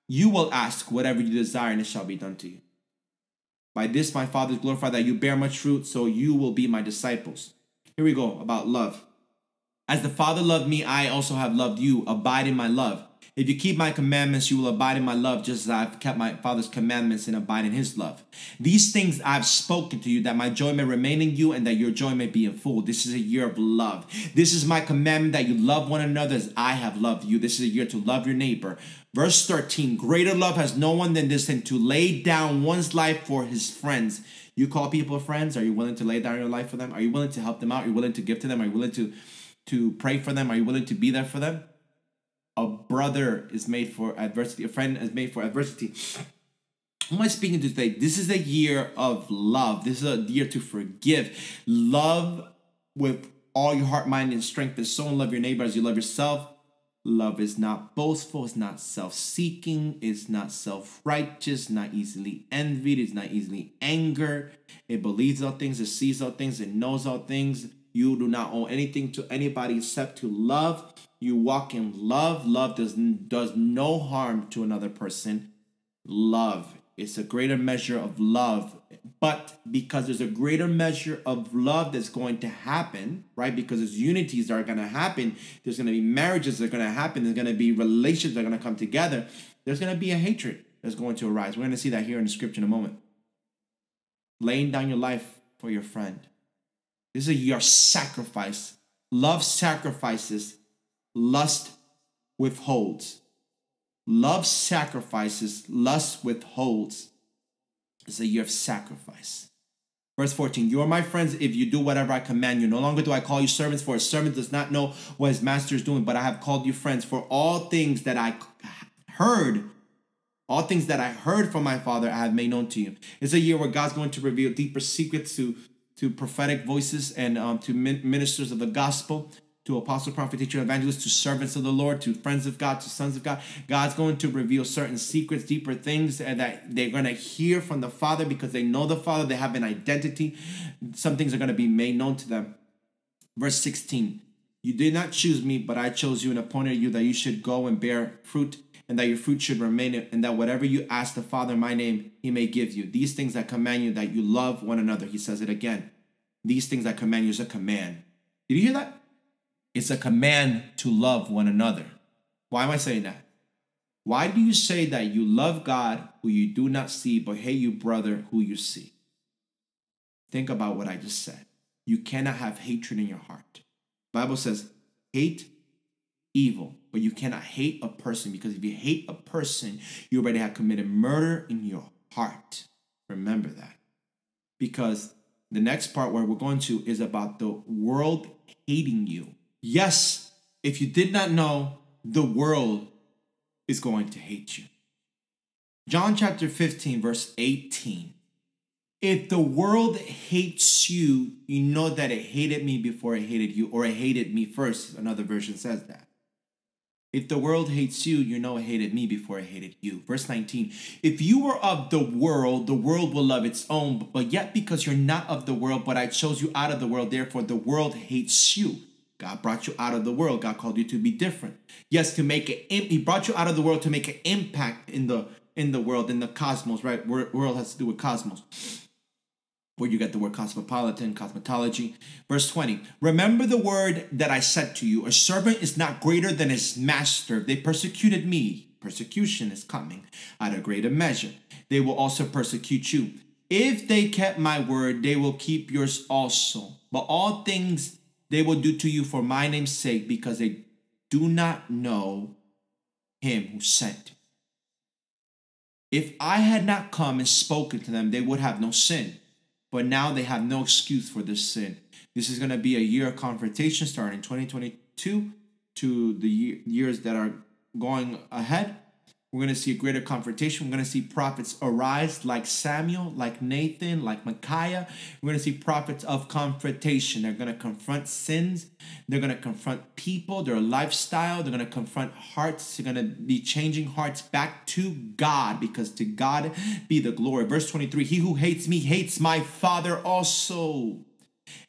you will ask whatever you desire, and it shall be done to you. By this my Father is glorified that you bear much fruit, so you will be my disciples. Here we go about love. As the Father loved me, I also have loved you. Abide in my love. If you keep my commandments, you will abide in my love, just as I've kept my Father's commandments and abide in his love. These things I've spoken to you, that my joy may remain in you and that your joy may be in full. This is a year of love. This is my commandment that you love one another as I have loved you. This is a year to love your neighbor. Verse 13 Greater love has no one than this, than to lay down one's life for his friends. You call people friends? Are you willing to lay down your life for them? Are you willing to help them out? Are you willing to give to them? Are you willing to, to pray for them? Are you willing to be there for them? A brother is made for adversity, a friend is made for adversity. Who am I speaking to today? This is a year of love. This is a year to forgive. Love with all your heart, mind, and strength. And so love your neighbor as you love yourself. Love is not boastful, it's not self seeking, it's not self righteous, not easily envied, it's not easily angered. It believes all things, it sees all things, it knows all things. You do not owe anything to anybody except to love you walk in love. Love does, does no harm to another person. Love. It's a greater measure of love. But because there's a greater measure of love that's going to happen, right? Because there's unities that are going to happen. There's going to be marriages that are going to happen. There's going to be relationships that are going to come together. There's going to be a hatred that's going to arise. We're going to see that here in the scripture in a moment. Laying down your life for your friend. This is your sacrifice. Love sacrifices lust withholds. Love sacrifices, lust withholds. It's a year of sacrifice. Verse 14, you are my friends if you do whatever I command you. No longer do I call you servants, for a servant does not know what his master is doing, but I have called you friends. For all things that I heard, all things that I heard from my father, I have made known to you. It's a year where God's going to reveal deeper secrets to, to prophetic voices and um, to ministers of the gospel to apostle, prophet, teacher, evangelist, to servants of the Lord, to friends of God, to sons of God. God's going to reveal certain secrets, deeper things uh, that they're going to hear from the Father because they know the Father. They have an identity. Some things are going to be made known to them. Verse 16 You did not choose me, but I chose you and appointed you that you should go and bear fruit. And that your fruit should remain, and that whatever you ask the Father in my name, he may give you. These things I command you, that you love one another. He says it again. These things I command you is a command. Did you hear that? It's a command to love one another. Why am I saying that? Why do you say that you love God who you do not see, but hate your brother who you see? Think about what I just said. You cannot have hatred in your heart. The Bible says, hate evil, but you cannot hate a person because if you hate a person, you already have committed murder in your heart. Remember that. Because the next part where we're going to is about the world hating you. Yes, if you did not know, the world is going to hate you. John chapter 15, verse 18. If the world hates you, you know that it hated me before it hated you, or it hated me first. Another version says that. If the world hates you, you know it hated me before it hated you. Verse 19 If you were of the world, the world will love its own. But yet, because you're not of the world, but I chose you out of the world, therefore the world hates you. God brought you out of the world. God called you to be different. Yes, to make it. He brought you out of the world to make an impact in the in the world, in the cosmos. Right? World has to do with cosmos where you get the word cosmopolitan, cosmetology. Verse 20 Remember the word that I said to you a servant is not greater than his master. They persecuted me. Persecution is coming at a greater measure. They will also persecute you. If they kept my word, they will keep yours also. But all things they will do to you for my name's sake, because they do not know him who sent. me. If I had not come and spoken to them, they would have no sin but now they have no excuse for this sin. This is going to be a year of confrontation starting 2022 to the years that are going ahead. We're going to see a greater confrontation. We're going to see prophets arise like Samuel, like Nathan, like Micaiah. We're going to see prophets of confrontation. They're going to confront sins. They're going to confront people, their lifestyle. They're going to confront hearts. They're going to be changing hearts back to God because to God be the glory. Verse 23 He who hates me hates my Father also.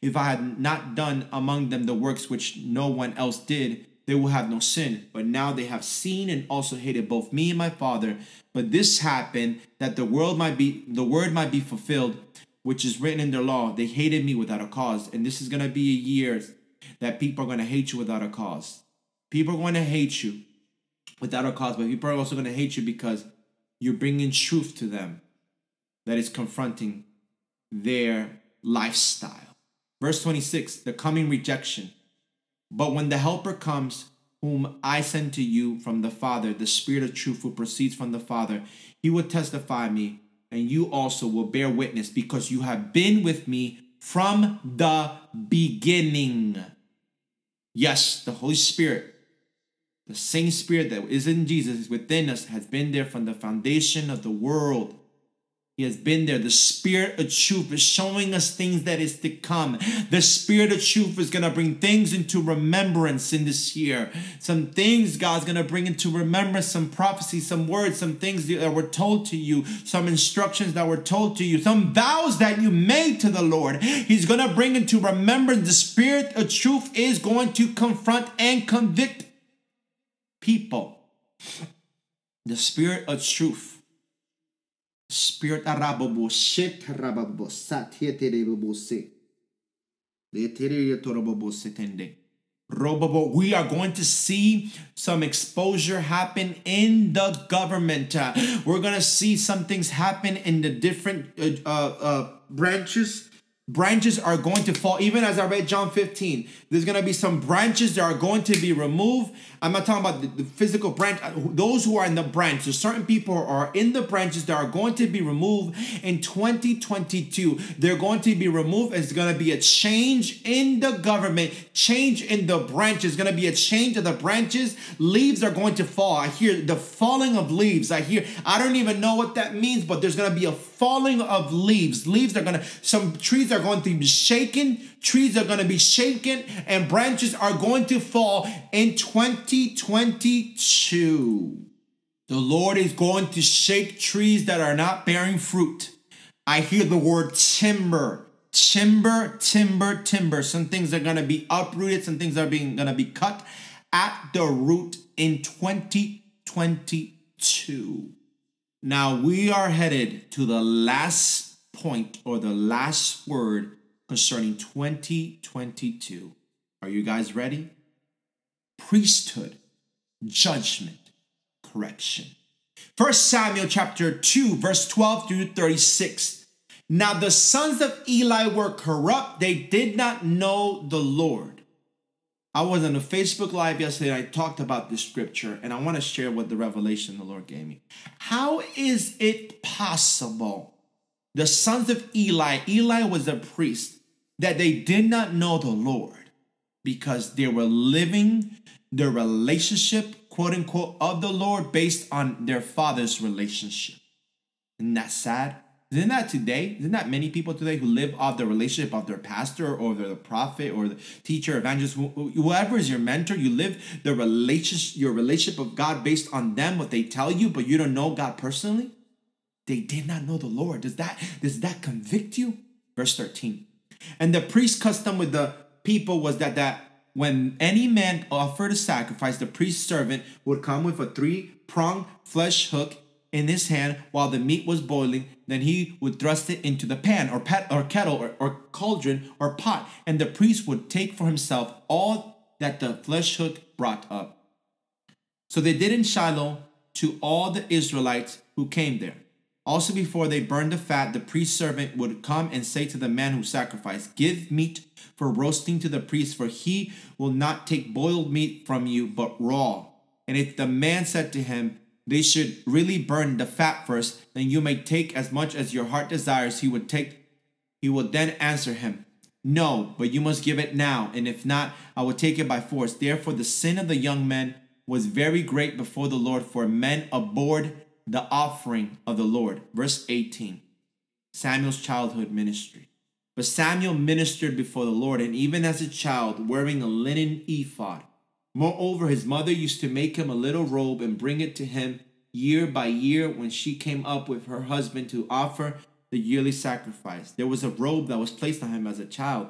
If I had not done among them the works which no one else did, they will have no sin. But now they have seen and also hated both me and my Father. But this happened that the world might be the word might be fulfilled, which is written in their law. They hated me without a cause. And this is gonna be a year that people are gonna hate you without a cause. People are going to hate you without a cause, but people are also going to hate you because you're bringing truth to them that is confronting their lifestyle. Verse 26 the coming rejection. But when the Helper comes, whom I send to you from the Father, the Spirit of truth who proceeds from the Father, he will testify me, and you also will bear witness because you have been with me from the beginning. Yes, the Holy Spirit, the same Spirit that is in Jesus, is within us, has been there from the foundation of the world. He has been there. The Spirit of truth is showing us things that is to come. The Spirit of truth is going to bring things into remembrance in this year. Some things God's going to bring into remembrance, some prophecies, some words, some things that were told to you, some instructions that were told to you, some vows that you made to the Lord. He's going to bring into remembrance. The Spirit of truth is going to confront and convict people. The Spirit of truth Spirit arabobo shit rabobo satieterebobo se. Robobo, we are going to see some exposure happen in the government. Uh, we're going to see some things happen in the different uh, uh, branches branches are going to fall. Even as i read john 15 there's going to be some branches that are going to be removed. I'm not talking about the, the, physical branch. Uh, those who are in the branch. So certain people are in the branches that are going to be removed in 2022 they're going to be removed. It's going to be a change in the government change in the branches. It's going to be a change of the branches. Leaves are going to fall. I hear the falling of leaves. I hear i don't even know what that means but there's going to be a falling of leaves leaves are going to some trees are going to be shaken, trees are going to be shaken, and branches are going to fall in 2022. The Lord is going to shake trees that are not bearing fruit. I hear the word timber. Timber, timber, timber. Some things are going to be uprooted, some things are being going to be cut at the root in 2022. Now we are headed to the last point or the last word concerning 2022. Are you guys ready? Priesthood, judgment, correction. First Samuel chapter 2, verse 12 through 36. Now the sons of Eli were corrupt, they did not know the Lord. I was on a Facebook Live yesterday. I talked about this scripture, and I want to share what the revelation the Lord gave me. How is it possible the sons of Eli, Eli was a priest, that they did not know the Lord because they were living their relationship, quote unquote, of the Lord based on their father's relationship. Isn't that sad? Isn't that today? Isn't that many people today who live off the relationship of their pastor or the prophet or the teacher, evangelist, whoever is your mentor? You live the relationship, your relationship of God based on them, what they tell you, but you don't know God personally. They did not know the Lord. Does that does that convict you? Verse 13. And the priest custom with the people was that that when any man offered a sacrifice, the priest's servant would come with a three-pronged flesh hook in his hand while the meat was boiling. Then he would thrust it into the pan or pet or kettle or, or cauldron or pot, and the priest would take for himself all that the flesh hook brought up. So they did in Shiloh to all the Israelites who came there. Also, before they burned the fat, the priest servant would come and say to the man who sacrificed, Give meat for roasting to the priest, for he will not take boiled meat from you, but raw. And if the man said to him, they should really burn the fat first, then you may take as much as your heart desires. He would take, he would then answer him, No, but you must give it now, and if not, I will take it by force. Therefore, the sin of the young men was very great before the Lord, for men abhorred the offering of the Lord. Verse 18 Samuel's childhood ministry. But Samuel ministered before the Lord, and even as a child, wearing a linen ephod. Moreover, his mother used to make him a little robe and bring it to him year by year when she came up with her husband to offer the yearly sacrifice. There was a robe that was placed on him as a child.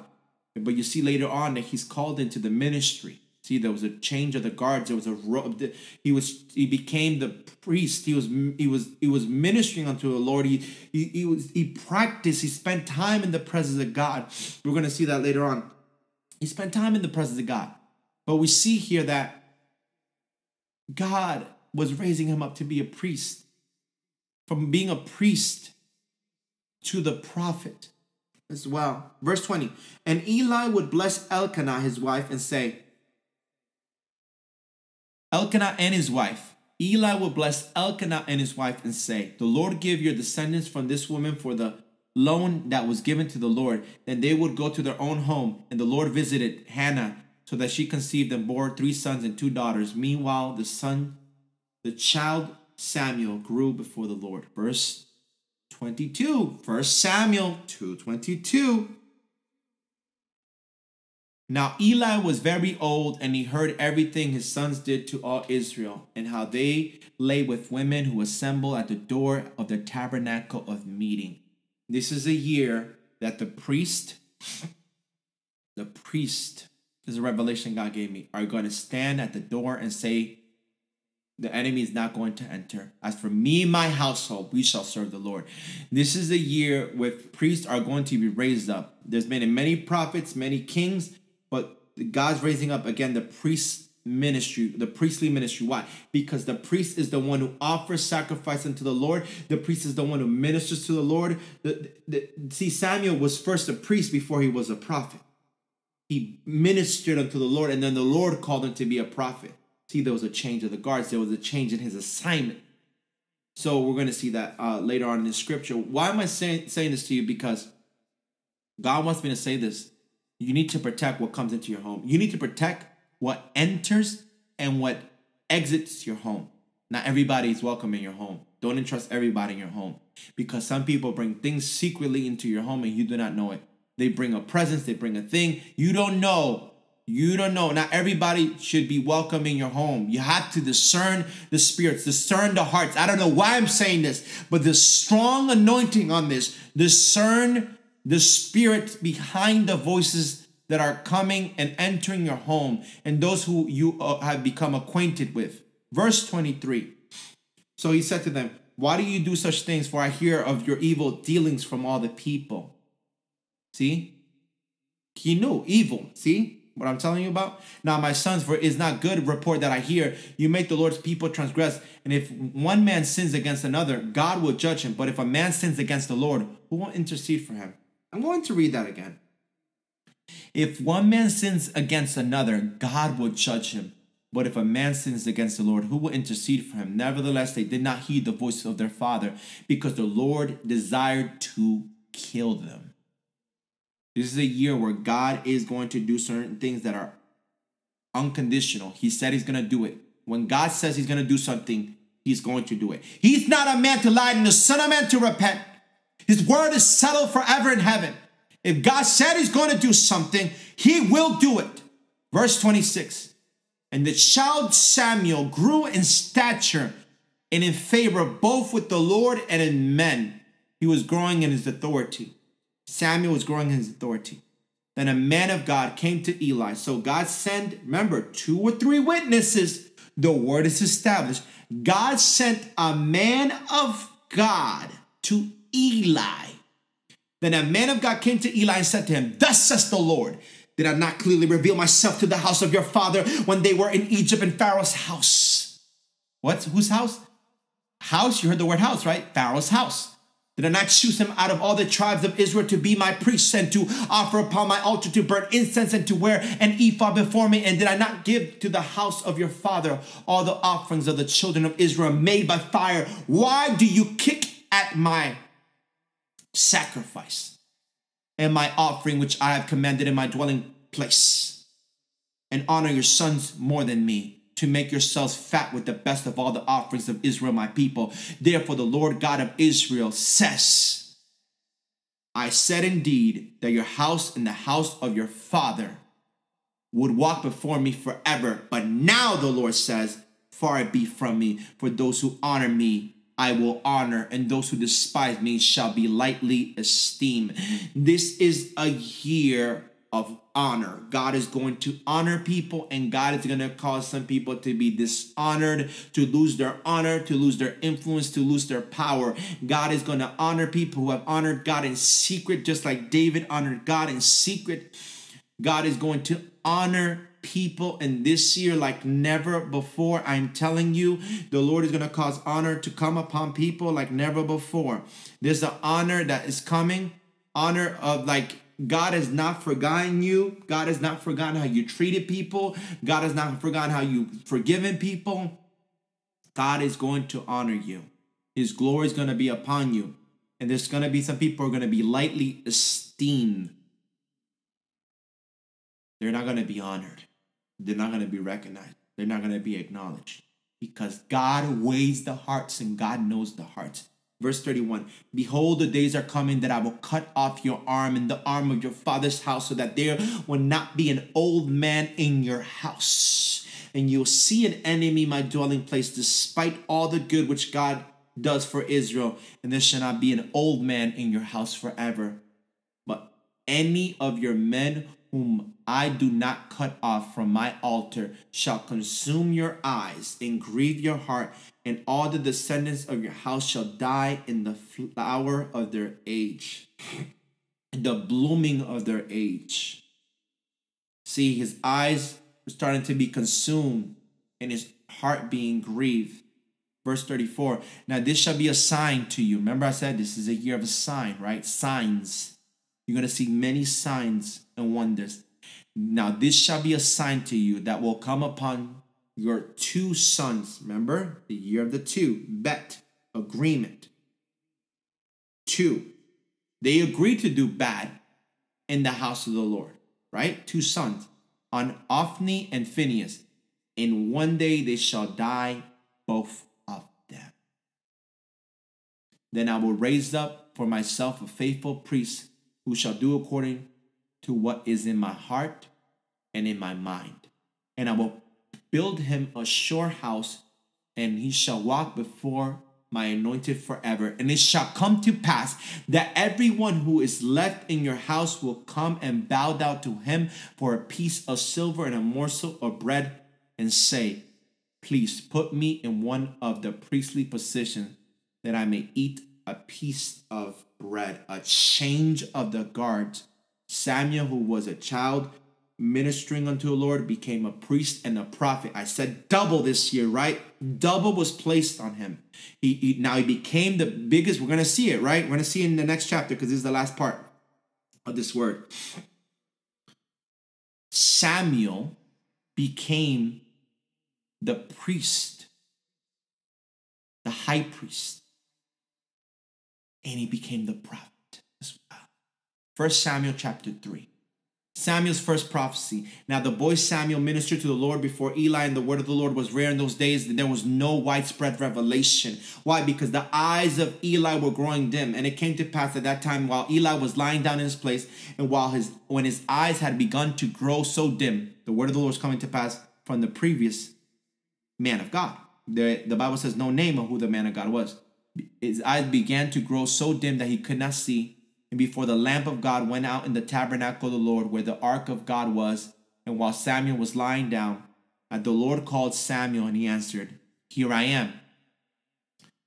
But you see later on that he's called into the ministry. See, there was a change of the guards. There was a robe. He was he became the priest. He was he was he was ministering unto the Lord. He he, he was he practiced. He spent time in the presence of God. We're going to see that later on. He spent time in the presence of God. But we see here that God was raising him up to be a priest. From being a priest to the prophet as well. Verse 20 And Eli would bless Elkanah, his wife, and say, Elkanah and his wife. Eli would bless Elkanah and his wife and say, The Lord give your descendants from this woman for the loan that was given to the Lord. Then they would go to their own home, and the Lord visited Hannah so that she conceived and bore three sons and two daughters. Meanwhile, the son, the child Samuel grew before the Lord. Verse 22, 1 Samuel 2:22. Now Eli was very old, and he heard everything his sons did to all Israel, and how they lay with women who assemble at the door of the tabernacle of meeting. This is a year that the priest, the priest this is a revelation God gave me, are going to stand at the door and say, The enemy is not going to enter. As for me and my household, we shall serve the Lord. This is a year where priests are going to be raised up. There's been many prophets, many kings, but God's raising up again the priest ministry, the priestly ministry. Why? Because the priest is the one who offers sacrifice unto the Lord. The priest is the one who ministers to the Lord. The, the, see, Samuel was first a priest before he was a prophet he ministered unto the Lord, and then the Lord called him to be a prophet. See, there was a change of the guards, there was a change in his assignment. So we're going to see that uh, later on in the scripture. Why am I saying, saying this to you? Because God wants me to say this. You need to protect what comes into your home. You need to protect what enters and what exits your home. Not everybody is welcome in your home. Don't entrust everybody in your home because some people bring things secretly into your home and you do not know it. They bring a presence, they bring a thing. You don't know. You don't know. Not everybody should be welcome in your home. You have to discern the spirits, discern the hearts. I don't know why I'm saying this, but the strong anointing on this, discern the spirits behind the voices that are coming and entering your home and those who you uh, have become acquainted with. Verse 23. So he said to them, Why do you do such things? For I hear of your evil dealings from all the people. See? He knew evil. See what I'm telling you about? Now, my sons, for it is not good report that I hear. You make the Lord's people transgress. And if one man sins against another, God will judge him. But if a man sins against the Lord, who will intercede for him? I'm going to read that again. If one man sins against another, God will judge him. But if a man sins against the Lord, who will intercede for him? Nevertheless, they did not heed the voice of their father, because the Lord desired to kill them. This is a year where God is going to do certain things that are unconditional. He said he's going to do it. When God says he's going to do something, he's going to do it. He's not a man to lie, and the son of man to repent. His word is settled forever in heaven. If God said he's going to do something, he will do it. Verse 26 And the child Samuel grew in stature and in favor both with the Lord and in men. He was growing in his authority. Samuel was growing in his authority. Then a man of God came to Eli. So God sent, remember, two or three witnesses. The word is established. God sent a man of God to Eli. Then a man of God came to Eli and said to him, Thus says the Lord, did I not clearly reveal myself to the house of your father when they were in Egypt in Pharaoh's house? What? Whose house? House? You heard the word house, right? Pharaoh's house. Did I not choose him out of all the tribes of Israel to be my priest and to offer upon my altar to burn incense and to wear an ephod before me? And did I not give to the house of your father all the offerings of the children of Israel made by fire? Why do you kick at my sacrifice and my offering which I have commanded in my dwelling place? And honor your sons more than me to make yourselves fat with the best of all the offerings of Israel, my people. Therefore, the Lord God of Israel says, I said indeed that your house and the house of your father would walk before me forever. But now the Lord says, Far it be from me, for those who honor me I will honor, and those who despise me shall be lightly esteemed. This is a year of honor. God is going to honor people, and God is going to cause some people to be dishonored, to lose their honor, to lose their influence, to lose their power. God is going to honor people who have honored God in secret, just like David honored God in secret. God is going to honor people in this year like never before. I'm telling you, the Lord is going to cause honor to come upon people like never before. There's an honor that is coming, honor of like God has not forgotten you. God has not forgotten how you treated people. God has not forgotten how you've forgiven people. God is going to honor you. His glory is going to be upon you. And there's going to be some people who are going to be lightly esteemed. They're not going to be honored. They're not going to be recognized. They're not going to be acknowledged because God weighs the hearts and God knows the hearts. Verse 31 Behold, the days are coming that I will cut off your arm and the arm of your father's house, so that there will not be an old man in your house. And you'll see an enemy, my dwelling place, despite all the good which God does for Israel. And there shall not be an old man in your house forever. But any of your men whom I do not cut off from my altar shall consume your eyes and grieve your heart, and all the descendants of your house shall die in the flower of their age, the blooming of their age. See, his eyes were starting to be consumed and his heart being grieved. Verse 34 Now this shall be a sign to you. Remember, I said this is a year of a sign, right? Signs you're going to see many signs and wonders. Now, this shall be a sign to you that will come upon your two sons. Remember, the year of the two, bet, agreement. Two, they agreed to do bad in the house of the Lord, right? Two sons, on Hophni and Phinehas. In one day they shall die, both of them. Then I will raise up for myself a faithful priest who shall do according to what is in my heart and in my mind. And I will build him a sure house, and he shall walk before my anointed forever. And it shall come to pass that everyone who is left in your house will come and bow down to him for a piece of silver and a morsel of bread, and say, Please put me in one of the priestly positions that I may eat a piece of bread, a change of the guards. Samuel, who was a child ministering unto the Lord, became a priest and a prophet. I said double this year, right? Double was placed on him. He, he now he became the biggest. We're gonna see it, right? We're gonna see in the next chapter because this is the last part of this word. Samuel became the priest, the high priest and he became the prophet as well. First Samuel chapter 3. Samuel's first prophecy. Now the boy Samuel ministered to the Lord before Eli, and the word of the Lord was rare in those days. And there was no widespread revelation. Why? Because the eyes of Eli were growing dim. And it came to pass at that time, while Eli was lying down in his place, and while his when his eyes had begun to grow so dim, the word of the Lord was coming to pass from the previous man of God. The, the Bible says no name of who the man of God was. His eyes began to grow so dim that he could not see and before the lamp of God went out in the tabernacle of the Lord, where the ark of God was. And while Samuel was lying down, and the Lord called Samuel, and he answered, Here I am.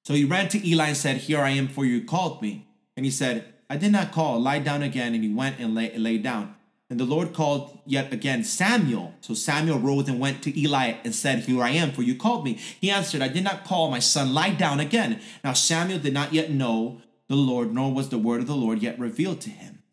So he ran to Eli and said, Here I am, for you called me. And he said, I did not call, lie down again. And he went and lay, lay down. And the Lord called yet again Samuel. So Samuel rose and went to Eli and said, Here I am, for you called me. He answered, I did not call my son, lie down again. Now Samuel did not yet know the Lord, nor was the word of the Lord yet revealed to him.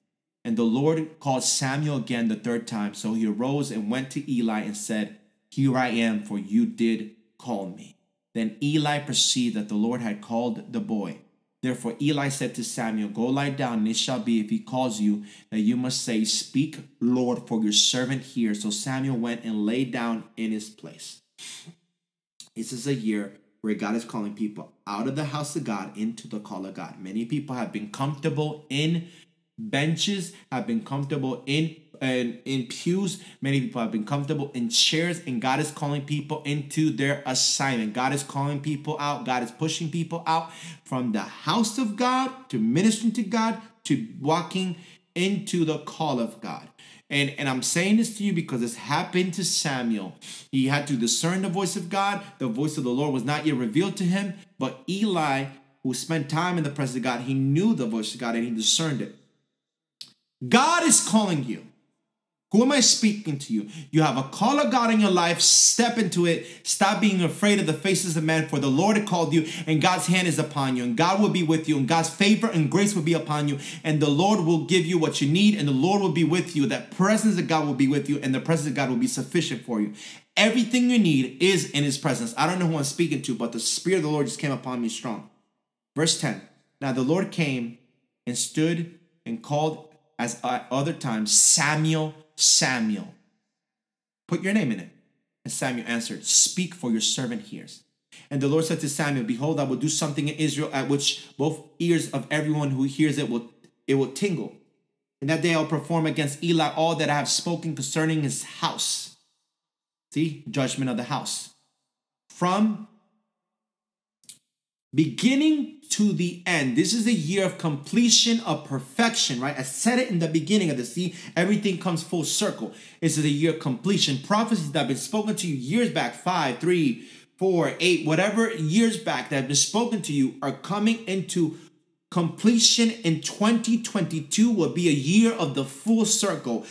And the Lord called Samuel again the third time. So he arose and went to Eli and said, Here I am, for you did call me. Then Eli perceived that the Lord had called the boy. Therefore Eli said to Samuel, Go lie down, and it shall be, if he calls you, that you must say, Speak, Lord, for your servant hears. So Samuel went and lay down in his place. This is a year where God is calling people out of the house of God into the call of God. Many people have been comfortable in benches, have been comfortable in in, in pews. Many people have been comfortable in chairs, and God is calling people into their assignment. God is calling people out. God is pushing people out from the house of God to ministering to God to walking into the call of God. And, and I'm saying this to you because this happened to Samuel. He had to discern the voice of God. The voice of the Lord was not yet revealed to him. But Eli, who spent time in the presence of God, he knew the voice of God and he discerned it. God is calling you. Who am I speaking to you? You have a call of God in your life. Step into it. Stop being afraid of the faces of men, for the Lord called you, and God's hand is upon you, and God will be with you, and God's favor and grace will be upon you, and the Lord will give you what you need, and the Lord will be with you. That presence of God will be with you, and the presence of God will be sufficient for you. Everything you need is in His presence. I don't know who I'm speaking to, but the Spirit of the Lord just came upon me strong. Verse 10 Now the Lord came and stood and called as at other times Samuel Samuel. Put your name in it. And Samuel answered, Speak, for your servant hears. And the Lord said to Samuel, Behold, I will do something in Israel at which both ears of everyone who hears it will it will tingle. And that day I'll perform against Eli all that I have spoken concerning his house. See, judgment of the house. From beginning to the end. This is a year of completion of perfection, right? I said it in the beginning of the see, everything comes full circle. This is a year of completion. Prophecies that have been spoken to you years back, five, three, four, eight, whatever years back that have been spoken to you are coming into completion in 2022 will be a year of the full circle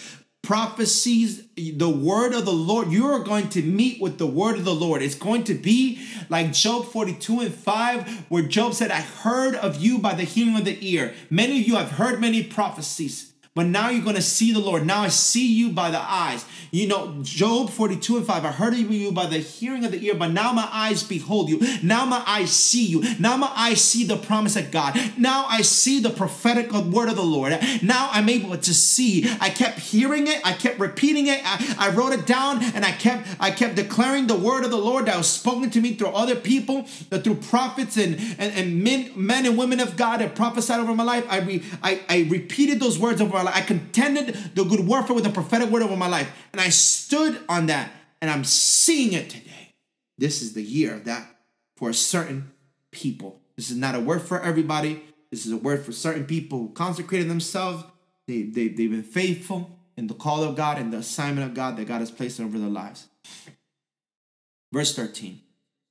prophecies, the word of the Lord. You are going to meet with the word of the Lord. It's going to be like Job 42 and 5, where Job said, I heard of you by the hearing of the ear. Many of you have heard many prophecies. But now you're going to see the Lord. Now I see you by the eyes. You know, Job 42 and 5, I heard of you by the hearing of the ear, but now my eyes behold you. Now my eyes see you. Now my eyes see the promise of God. Now I see the prophetic word of the Lord. Now I'm able to see. I kept hearing it. I kept repeating it. I, I wrote it down and I kept I kept declaring the word of the Lord that was spoken to me through other people, that through prophets and, and, and men, men and women of God that prophesied over my life. I, re, I, I repeated those words over my I contended the good warfare with the prophetic word over my life. And I stood on that and I'm seeing it today. This is the year of that for certain people. This is not a word for everybody. This is a word for certain people who consecrated themselves. They, they, they've been faithful in the call of God and the assignment of God that God has placed over their lives. Verse 13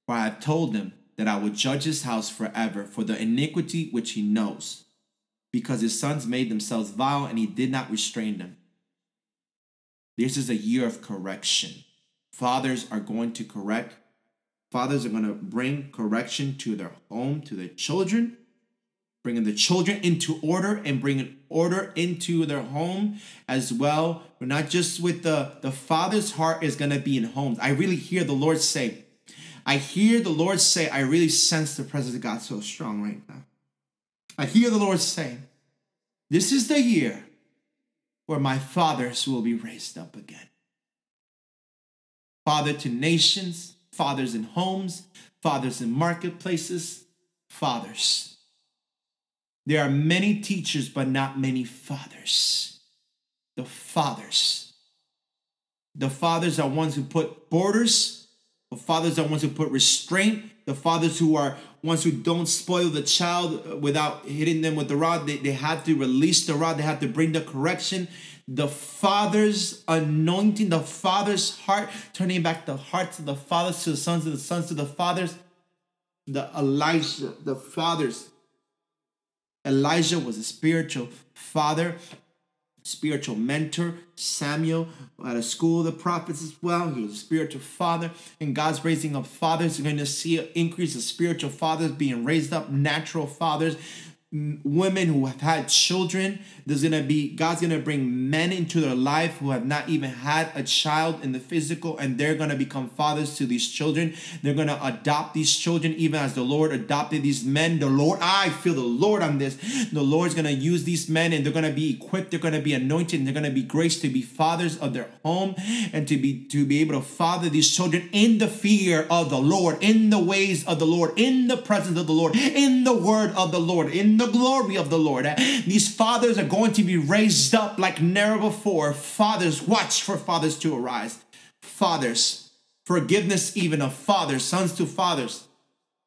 For I have told them that I would judge his house forever for the iniquity which he knows because his sons made themselves vile and he did not restrain them. This is a year of correction. Fathers are going to correct. Fathers are going to bring correction to their home, to their children, bringing the children into order and bringing order into their home as well. But not just with the, the father's heart is going to be in homes. I really hear the Lord say, I hear the Lord say, I really sense the presence of God so strong right now. I hear the Lord saying, This is the year where my fathers will be raised up again. Father to nations, fathers in homes, fathers in marketplaces, fathers. There are many teachers, but not many fathers. The fathers. The fathers are ones who put borders. The fathers are ones who put restraint. The fathers who are ones who don't spoil the child without hitting them with the rod. They, they had to release the rod. They had to bring the correction. The father's anointing, the father's heart, turning back the hearts of the fathers to the sons, of the sons to the fathers. The Elijah, the fathers. Elijah was a spiritual father spiritual mentor. Samuel at a school of the prophets as well. He was a spiritual father. And God's raising up fathers. You're going to see an increase of spiritual fathers being raised up, natural fathers women who have had children. There's gonna be God's gonna bring men into their life who have not even had a child in the physical, and they're gonna become fathers to these children. They're gonna adopt these children, even as the Lord adopted these men. The Lord, I feel the Lord on this. The Lord's gonna use these men, and they're gonna be equipped. They're gonna be anointed. And they're gonna be graced to be fathers of their home, and to be to be able to father these children in the fear of the Lord, in the ways of the Lord, in the presence of the Lord, in the word of the Lord, in the glory of the Lord. These fathers are going to be raised up like never before. Fathers, watch for fathers to arise. Fathers, forgiveness even of fathers, sons to fathers,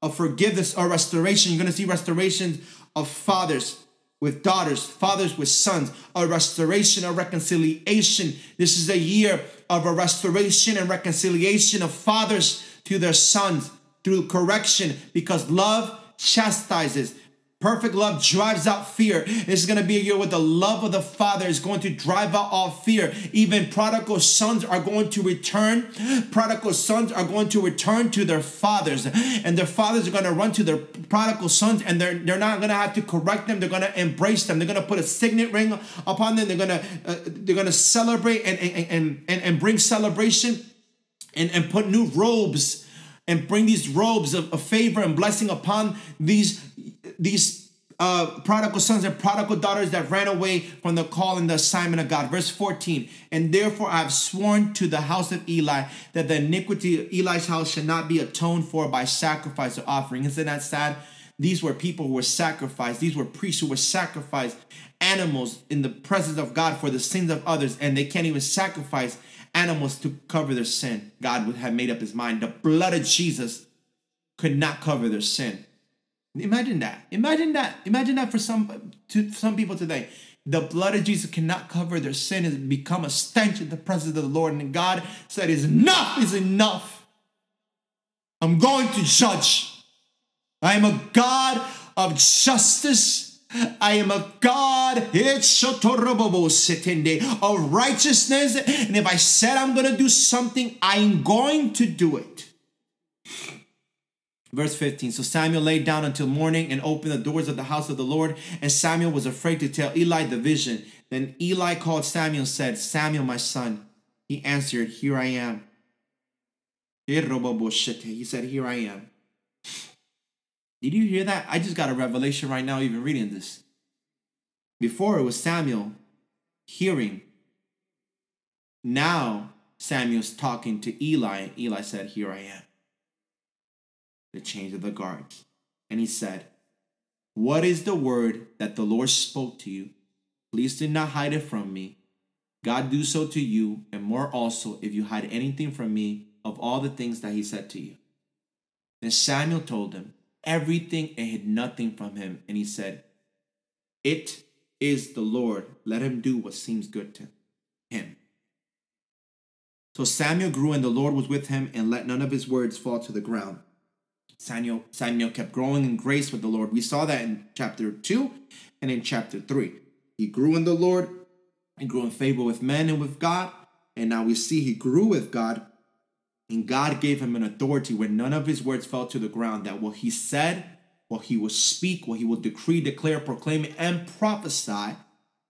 of forgiveness or restoration. You're going to see restorations of fathers with daughters, fathers with sons, a restoration, a reconciliation. This is a year of a restoration and reconciliation of fathers to their sons through correction because love chastises. Perfect love drives out fear. This is going to be a year where the love of the Father is going to drive out all fear. Even prodigal sons are going to return. Prodigal sons are going to return to their fathers, and their fathers are going to run to their prodigal sons, and they're they're not going to have to correct them. They're going to embrace them. They're going to put a signet ring upon them. They're going to uh, they're going to celebrate and and, and and bring celebration, and and put new robes and bring these robes of, of favor and blessing upon these these uh, prodigal sons and prodigal daughters that ran away from the call and the assignment of God. Verse 14, and therefore I have sworn to the house of Eli that the iniquity of Eli's house shall not be atoned for by sacrifice or offering. Isn't that sad? These were people who were sacrificed. These were priests who were sacrificed animals in the presence of God for the sins of others, and they can't even sacrifice animals to cover their sin. God would have made up his mind. The blood of Jesus could not cover their sin. Imagine that. Imagine that. Imagine that for some to some people today. The blood of Jesus cannot cover their sin has become a stench in the presence of the Lord. And God said, Is enough is enough. I'm going to judge. I am a God of justice. I am a God of righteousness. And if I said I'm going to do something, I'm going to do it. Verse 15 So Samuel laid down until morning and opened the doors of the house of the Lord. And Samuel was afraid to tell Eli the vision. Then Eli called Samuel and said, Samuel, my son. He answered, Here I am. He said, Here I am. Did you hear that? I just got a revelation right now, even reading this. Before it was Samuel hearing. Now Samuel's talking to Eli, Eli said, Here I am the change of the guards. And he said, What is the word that the Lord spoke to you? Please do not hide it from me. God do so to you, and more also, if you hide anything from me of all the things that he said to you. Then Samuel told him everything and hid nothing from him. And he said, It is the Lord. Let him do what seems good to him. So Samuel grew, and the Lord was with him, and let none of his words fall to the ground. Samuel, Samuel kept growing in grace with the Lord. We saw that in chapter 2 and in chapter 3. He grew in the Lord, he grew in favor with men and with God. And now we see he grew with God, and God gave him an authority where none of his words fell to the ground, that what he said, what he would speak, what he would decree, declare, proclaim, and prophesy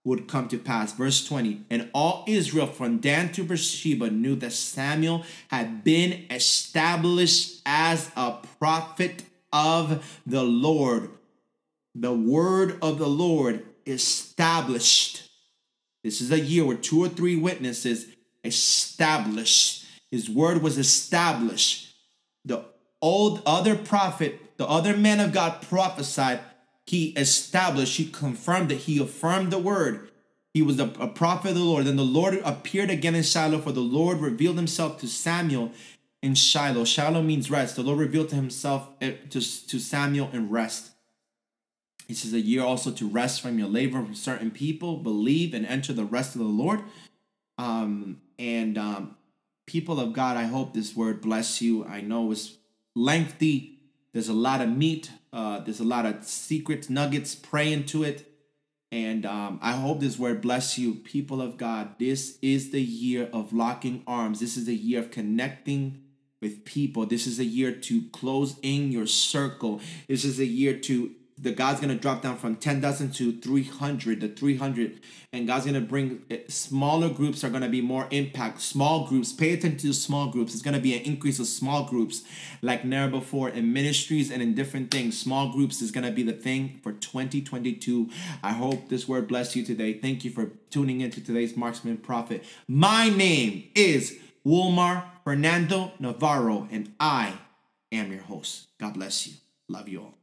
would come to pass. Verse 20 And all Israel from Dan to Beersheba knew that Samuel had been established as a prophet of the Lord. The word of the Lord established. This is a year where two or three witnesses established. His word was established. The old other prophet, the other man of God prophesied. He established, he confirmed it, he affirmed the word. He was a, a prophet of the Lord. Then the Lord appeared again in Shiloh, for the Lord revealed himself to Samuel in Shiloh. Shiloh means rest. The Lord revealed to himself eh, to, to Samuel in rest. This says, a year also to rest from your labor from certain people, believe and enter the rest of the Lord. Um, and um, people of God, I hope this word bless you. I know it's lengthy. There's a lot of meat. Uh, there's a lot of secret nuggets. Pray into it. And um, I hope this word bless you, people of God. This is the year of locking arms. This is the year of connecting with people. This is a year to close in your circle. This is a year to the God's gonna drop down from 10 dozen to 300 to 300 and God's gonna bring eh, smaller groups are gonna be more impact. Small groups pay attention to small groups. It's gonna be an increase of small groups like never before in ministries and in different things. Small groups is gonna be the thing for 2022 I hope this word bless you today. Thank you for tuning into today's Marksman Prophet. My name is Wilmar Fernando Navarro and I am your host. God bless you. Love you all